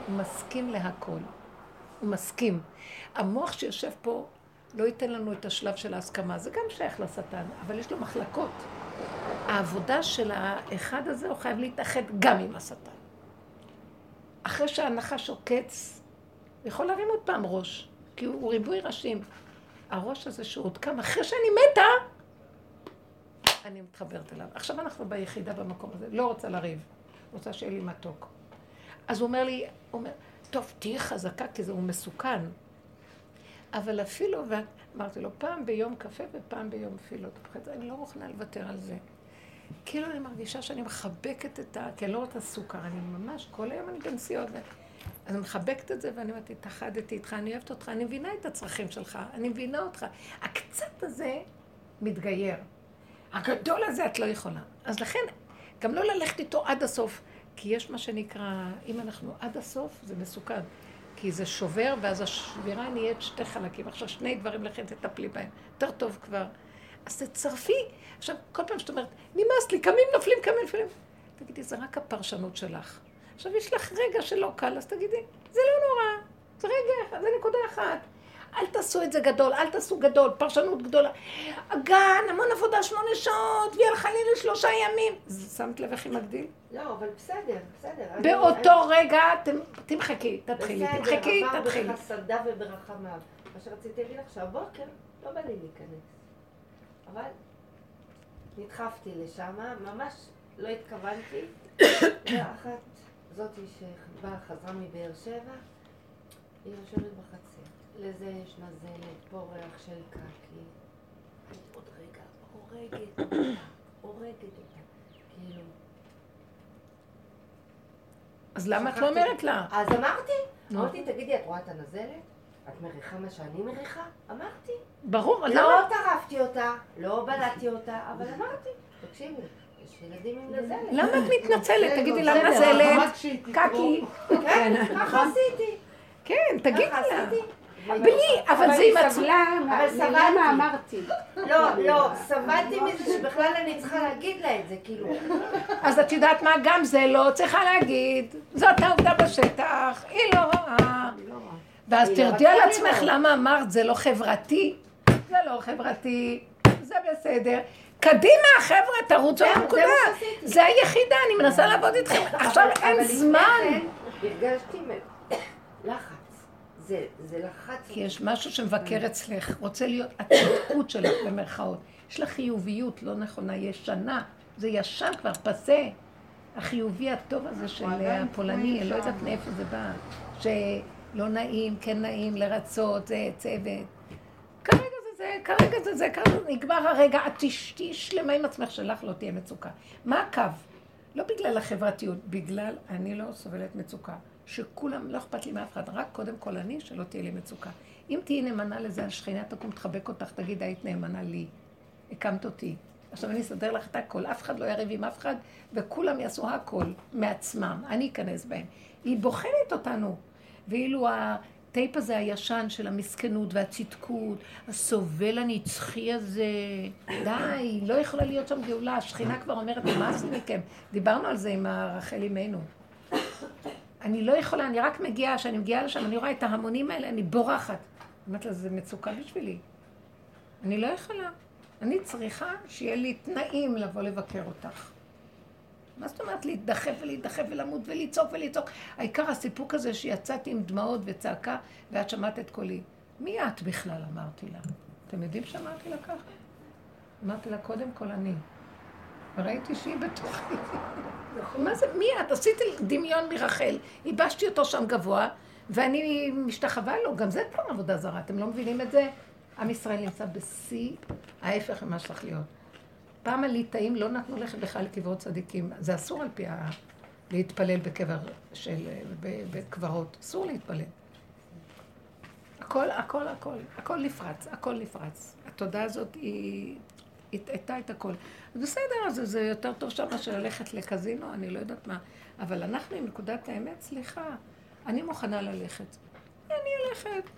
הוא מסכים להכל. הוא מסכים. המוח שיושב פה לא ייתן לנו את השלב של ההסכמה, זה גם שייך לשטן, אבל יש לו מחלקות. העבודה של האחד הזה, הוא חייב להתאחד גם עם השטן. אחרי שהנחש עוקץ, הוא יכול להרים עוד פעם ראש, כי הוא, הוא ריבוי ראשים. הראש הזה שהוא עוד קם, אחרי שאני מתה, אני מתחברת אליו. עכשיו אנחנו ביחידה במקום הזה, לא רוצה לריב, רוצה שיהיה לי מתוק. אז הוא אומר לי, הוא אומר, טוב, תהיי חזקה, כי זה הוא מסוכן. אבל אפילו, ואמרתי לו, פעם ביום קפה ופעם ביום פילות. אני לא מוכנה לוותר על זה. כאילו אני מרגישה שאני מחבקת את ה... כי אני לא רוצה סוכר, אני ממש, כל היום אני בנסיעות. אז אני מחבקת את זה ואני אומרת, התאחדתי איתך, אני אוהבת אותך, אני מבינה את הצרכים שלך, אני מבינה אותך. הקצת הזה מתגייר. הגדול הזה את לא יכולה. אז לכן, גם לא ללכת איתו עד הסוף, כי יש מה שנקרא, אם אנחנו עד הסוף, זה מסוכן. כי זה שובר, ואז השבירה נהיית שתי חלקים. עכשיו שני דברים לכן תטפלי בהם. יותר טוב כבר. אז תצרפי. עכשיו, כל פעם שאת אומרת, נמאס לי, קמים נופלים, קמים נופלים. תגידי, זה רק הפרשנות שלך. עכשיו, יש לך רגע שלא קל, אז תגידי, זה לא נורא. זה רגע, זה נקודה אחת. אל תעשו את זה גדול, אל תעשו גדול, פרשנות גדולה. הגן, המון עבודה, שמונה שעות, והיא הלכה לי לשלושה ימים. שמת לב איך היא מגדיל? לא, אבל בסדר, בסדר. באותו רגע, תמחקי, תתחילי, תמחקי, תתחילי. בסדר, עבר בחסדה וברחמיו. מה שרציתי להגיד לך, שהבוקר לא בא לי להיכנס. אבל נדחפתי לשם, ממש לא התכוונתי. ואחת, זאתי שבאה, חזרה מבאר שבע, היא יושבת בחצר. לזה יש נזלת, פה ריח של קקי. עוד רגע, הורגת אותה, הורגת אותה. כאילו... אז למה את לא אומרת לה? אז אמרתי, אמרתי, תגידי, את רואה את הנזלת? את מריחה מה שאני מריחה? אמרתי. ברור, אז לא למה? טרפתי אותה, לא בלעתי אותה, אבל אמרתי, תקשיבי, יש ילדים עם נזלת. למה את מתנצלת? תגידי לה נזלת, קקי. כן, ככה עשיתי. כן, תגידי ככה לה. בלי, אבל זה עם עצמה. סבלתי. אמרתי. לא, לא, סבלתי מזה שבכלל אני צריכה להגיד לה את זה, כאילו. אז את יודעת מה? גם זה לא צריכה להגיד. זאת העובדה בשטח, היא לא רואה. ואז היא לא תרדי על עצמך. למה אמרת זה לא חברתי. זה לא חברתי, זה בסדר. קדימה, חבר'ה, תרוצו לנקודה. שעשיתי. זה היחידה, אני מנסה לעבוד איתכם. עכשיו אבל- אבל אין זמן. כן הרגשתי לחץ. זה, זה לחץ. כי יש משהו שמבקר אצלך, רוצה להיות הצדקות שלך במרכאות. יש לך חיוביות לא נכונה, ישנה, זה ישן כבר, פסה. החיובי הטוב הזה של עדיין הפולני, תקוע לא יודעת שם. מאיפה זה בא, שלא נעים, כן נעים, לרצות, זה צוות. כרגע זה זה, כרגע זה זה, כרגע נגמר הרגע, את תשתי שלמה עם עצמך שלך לא תהיה מצוקה. מה הקו? לא בגלל החברתיות, בגלל אני לא סובלת מצוקה. שכולם, לא אכפת לי מאף אחד, רק קודם כל אני, שלא תהיה לי מצוקה. אם תהיי נאמנה לזה, השכינה תקום, תחבק אותך, תגיד, היית נאמנה לי. הקמת אותי. עכשיו אני אסדר לך את הכל, אף אחד לא יריב עם אף אחד, וכולם יעשו הכל מעצמם, אני אכנס בהם. היא בוחנת אותנו. ואילו הטייפ הזה הישן של המסכנות והצדקות, הסובל הנצחי הזה, די, לא יכולה להיות שם גאולה. השכינה כבר אומרת, נמאס לי מכם. דיברנו על זה עם רחל אימנו. אני לא יכולה, אני רק מגיעה, כשאני מגיעה לשם, אני רואה את ההמונים האלה, אני בורחת. אומרת לה, זה מצוקה בשבילי. אני לא יכולה. אני צריכה שיהיה לי תנאים לבוא לבקר אותך. מה זאת אומרת להתדחף ולהתדחף ולמות ולצעוק ולצעוק? העיקר הסיפוק הזה שיצאתי עם דמעות וצעקה ואת שמעת את קולי. מי את בכלל? אמרתי לה. אתם יודעים שאמרתי לה ככה? אמרתי לה, קודם כל אני. וראיתי שהיא בתוכי. מה זה, מי את? עשיתי דמיון מרחל, ייבשתי אותו שם גבוה, ואני משתחווה לו, גם זה כבר עבודה זרה, אתם לא מבינים את זה? עם ישראל נמצא בשיא ההפך ממה שצריך להיות. פעם הליטאים לא נתנו לכם בכלל לקברות צדיקים, זה אסור על פי ה... להתפלל בקבר של... בקברות, אסור להתפלל. הכל, הכל, הכל, הכל נפרץ, הכל נפרץ. התודעה הזאת היא הטעתה את הכל. אז בסדר, אז זה יותר טוב שם מאשר ללכת לקזינו, אני לא יודעת מה. אבל אנחנו עם נקודת האמת, סליחה, אני מוכנה ללכת. אני הולכת.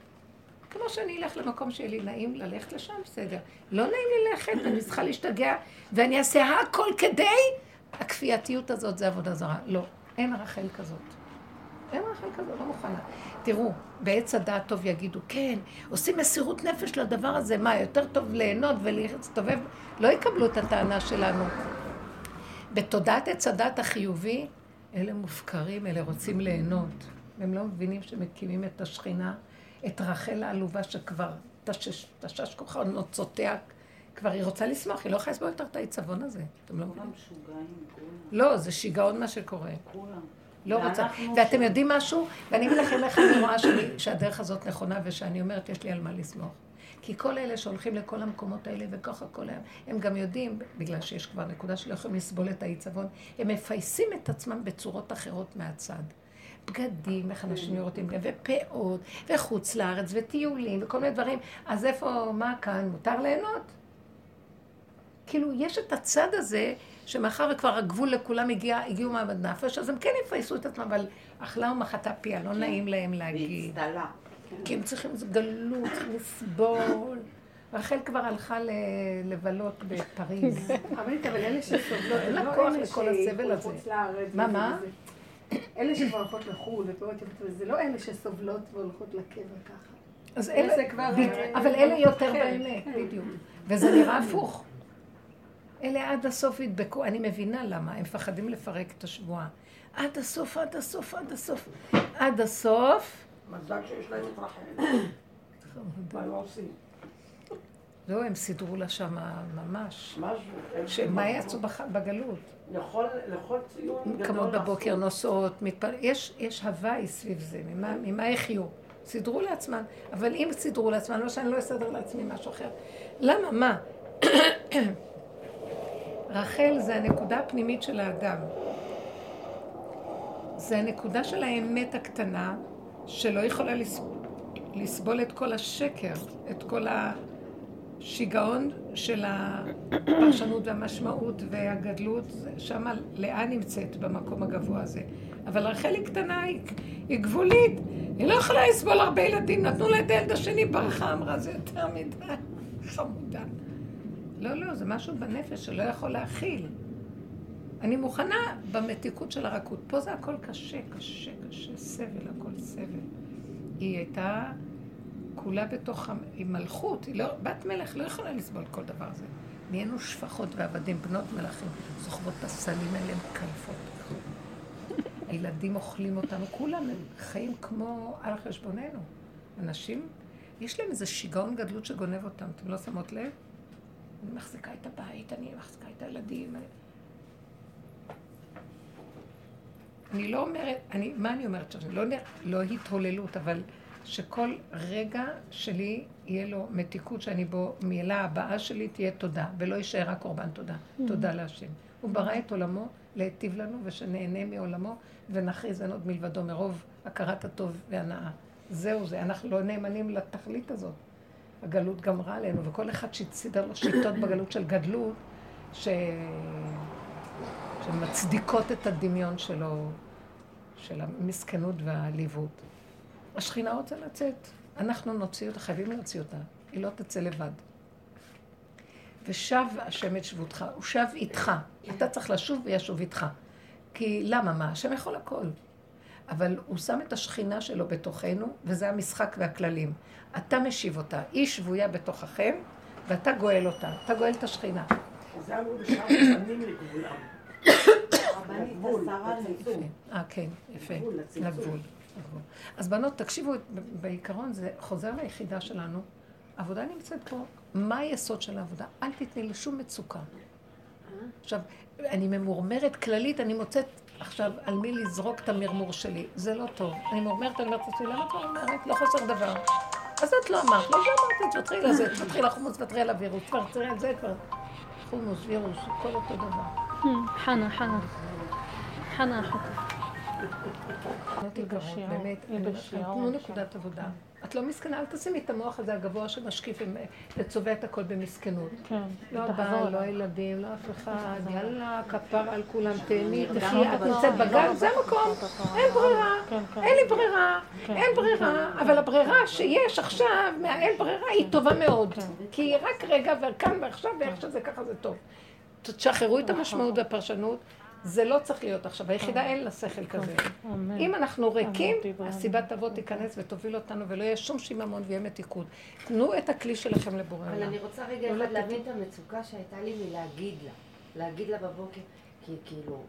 כמו שאני אלך למקום שיהיה לי נעים ללכת לשם, בסדר. לא נעים לי ללכת, ואני צריכה להשתגע, ואני אעשה הכל כדי... הכפייתיות הזאת זה עבודה זרה. לא, אין רחל כזאת. אין רחל כזאת, לא מוכנה. תראו, בעץ הדעת טוב יגידו, כן, עושים מסירות נפש לדבר הזה, מה, יותר טוב ליהנות ולהסתובב? לא יקבלו את הטענה שלנו. בתודעת עץ הדעת החיובי, אלה מופקרים, אלה רוצים ליהנות. הם לא מבינים שמקימים את השכינה, את רחל העלובה שכבר תשש, תשש כוחה נוצותיה, כבר היא רוצה לשמוח, היא לא יכולה לסבול יותר את העיצבון הזה. אתם לא מבינים? לא, זה שיגעון מה שקורה. לא רוצה. ואתם יודעים משהו? ואני אגיד לכם איך אני רואה שהדרך הזאת נכונה ושאני אומרת, יש לי על מה לסמוך. כי כל אלה שהולכים לכל המקומות האלה וככה כל היום, הם גם יודעים, בגלל שיש כבר נקודה שלא יכולים לסבול את העיצבון, הם מפייסים את עצמם בצורות אחרות מהצד. בגדים, איך אנשים נראים להם, ופאות, וחוץ לארץ, וטיולים, וכל מיני דברים. אז איפה, מה כאן? מותר ליהנות? כאילו, יש את הצד הזה, שמאחר וכבר הגבול לכולם הגיע, הגיעו מעמד נפש, אז הם כן יפייסו את עצמם, אבל אכלה ומחתה פיה, לא כן. נעים להם להגיד. והצטלה. כי הם צריכים, גלות, לסבול. רחל כבר הלכה ל- לבלות בפריז. אבל אבל אלה שסובלות, אין זה לה לא כוח לכל הסבל הזה. מה, מה? אלה שכבר הולכות לחו"ל ופירות יפות, זה לא אלה שסובלות והולכות לקבר ככה. אז אלה, אה, אבל אלה יותר כן, באמת, כן. בדיוק. וזה נראה הפוך. אלה עד הסוף ידבקו, אני מבינה למה, הם מפחדים לפרק את השבועה. עד הסוף, עד הסוף, עד הסוף. עד הסוף. מזל שיש להם את רחל. מה עושים? לא, הם סידרו לה שם ממש. משהו. יעשו בח- בגלות? לכל לכל ציון גדול. קמות בבוקר. נוסעות, מתפל... יש, יש הוואי סביב זה, ממה, ממה יחיו? סידרו לעצמם. אבל אם סידרו לעצמם, לא שאני לא אסדר לעצמי משהו אחר. למה? מה? רחל זה הנקודה הפנימית של האדם. זה הנקודה של האמת הקטנה, שלא יכולה לס... לסבול את כל השקר, את כל השיגעון של הפרשנות והמשמעות והגדלות, שם לאה נמצאת במקום הגבוה הזה. אבל רחל היא קטנה, היא, היא גבולית, היא לא יכולה לסבול הרבה ילדים, נתנו לה את הילד השני, ברחה, אמרה, זה יותר מדי, חמודה. לא, לא, זה משהו בנפש שלא יכול להכיל. אני מוכנה במתיקות של הרכות. פה זה הכל קשה, קשה, קשה, סבל, הכל סבל. היא הייתה כולה בתוך, היא מלכות, היא לא, בת מלך לא יכולה לסבול כל דבר הזה. נהיינו שפחות ועבדים, בנות מלכים, סוחבות את הסלים האלה, הן מקלפות. הילדים אוכלים אותנו, כולם חיים כמו על חשבוננו. אנשים, יש להם איזה שיגעון גדלות שגונב אותם, אתם לא שמות לב? אני מחזיקה את הבית, אני מחזיקה את הילדים. אני לא אומרת, אני, מה אני אומרת שאני לא, לא התהוללות, אבל שכל רגע שלי יהיה לו מתיקות שאני בו, מילה הבאה שלי תהיה תודה, ולא יישאר רק קורבן תודה. תודה להשם. הוא ברא את עולמו להיטיב לנו, ושנהנה מעולמו, ונכריז אין עוד מלבדו מרוב הכרת הטוב והנאה. זהו זה, אנחנו לא נאמנים לתכלית הזאת. הגלות גמרה עלינו, וכל אחד שהצידר לו שיטות בגלות של גדלות, ש... שמצדיקות את הדמיון שלו, של המסכנות והעליבות. השכינה רוצה לצאת, אנחנו נוציא אותה, חייבים להוציא אותה, היא לא תצא לבד. ושב השם את שבותך, הוא שב איתך, אתה צריך לשוב וישוב איתך. כי למה? מה? השם יכול הכל. אבל הוא שם את השכינה שלו בתוכנו, וזה המשחק והכללים. אתה משיב אותה, היא שבויה בתוככם, ואתה גואל אותה, אתה גואל את השכינה. זה אמרו בשם פנים לגבולם. לגבול, לצמצום. אה, כן, יפה. לגבול. אז בנות, תקשיבו, בעיקרון זה חוזר ליחידה שלנו. עבודה נמצאת פה. מה היסוד של העבודה? אל תתני לשום מצוקה. עכשיו, אני ממורמרת כללית, אני מוצאת עכשיו על מי לזרוק את המרמור שלי. זה לא טוב. אני ממורמרת, אני אומרת לעצמי, למה את ממורמרת? לא חסר דבר. אז את לא אמרת, לא אמרת, תוותרי לזה, תוותרי לחומוס, תוותרי על הווירוס, תוותרי על זה, כבר... חומוס, וירוס, הכל אותו דבר. חנה, חנה. חנה אחותי. תיגרות, בשיעור, באמת. תנו כן. נקודת עבודה. את לא מסכנה, אל תשימי את המוח הזה הגבוה שמשקיף עם- וצובע את הכל במסכנות. כן. לא הבעל, לא. הילדים, לא אף אחד, יאללה, כפר על כולם, תהני, תחי, את. נמצאת בגן, זה המקום, אין ברירה, כן, כן. אין לי ברירה, כן. אין ברירה, אבל הברירה שיש עכשיו, מהאין ברירה, היא טובה מאוד. כי היא רק רגע, וכאן ועכשיו, ואיך שזה ככה זה טוב. תשחררו את המשמעות והפרשנות, זה לא צריך להיות עכשיו, היחידה אין לה שכל כזה. אמן. אם אנחנו ריקים. הסיבה תבוא, תיכנס ותוביל אותנו, ולא יהיה שום שיממון ויהיה מתיקות. תנו את הכלי שלכם לבורא אבל. אני רוצה רגע לא אחד להבין את המצוקה שהייתה לי מלהגיד לה. להגיד לה בבוקר, כי כאילו,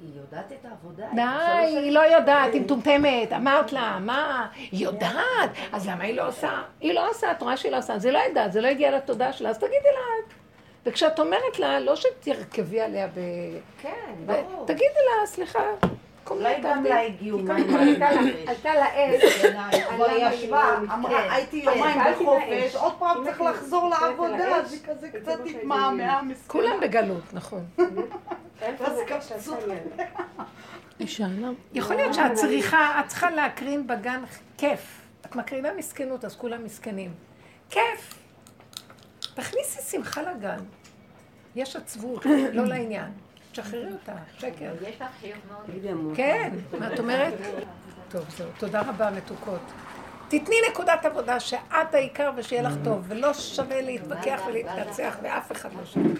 היא יודעת את העבודה. די, היא לא יודעת, היא מטומטמת, אמרת לה, מה, היא יודעת, אז למה היא לא עושה? היא לא עושה, את רואה שהיא לא עושה, היא לא יודעת, זה לא הגיע לתודעה שלה, אז תגידי לה. וכשאת אומרת לה, לא שתרכבי עליה ב... כן, ברור. תגידי לה, סליחה, אולי גם תעבדי." לה הגיעו מים. עלתה לה- עלתה לה אש. היא כבר ישבה, לא אמרה, כן. הייתי יומיים בחופש, לאש. עוד פעם צריך לחזור לעבודה, לאש, אז היא כזה זה קצת התמהמהה, מסכנה. כולם בגלות, נכון. זה שאלה. יכול להיות שאת צריכה, את צריכה להקרין בגן כיף. את מקרינה מסכנות, אז כולם מסכנים. כיף. תכניסי שמחה לגן. יש עצבות, לא לעניין. תשחררי אותה, שקר. יש לך חיוך מאוד. כן, מה את אומרת? טוב, זהו. תודה רבה, מתוקות. תתני נקודת עבודה שאת העיקר ושיהיה לך טוב, ולא שווה להתווכח ולהתנצח, ואף אחד לא שווה.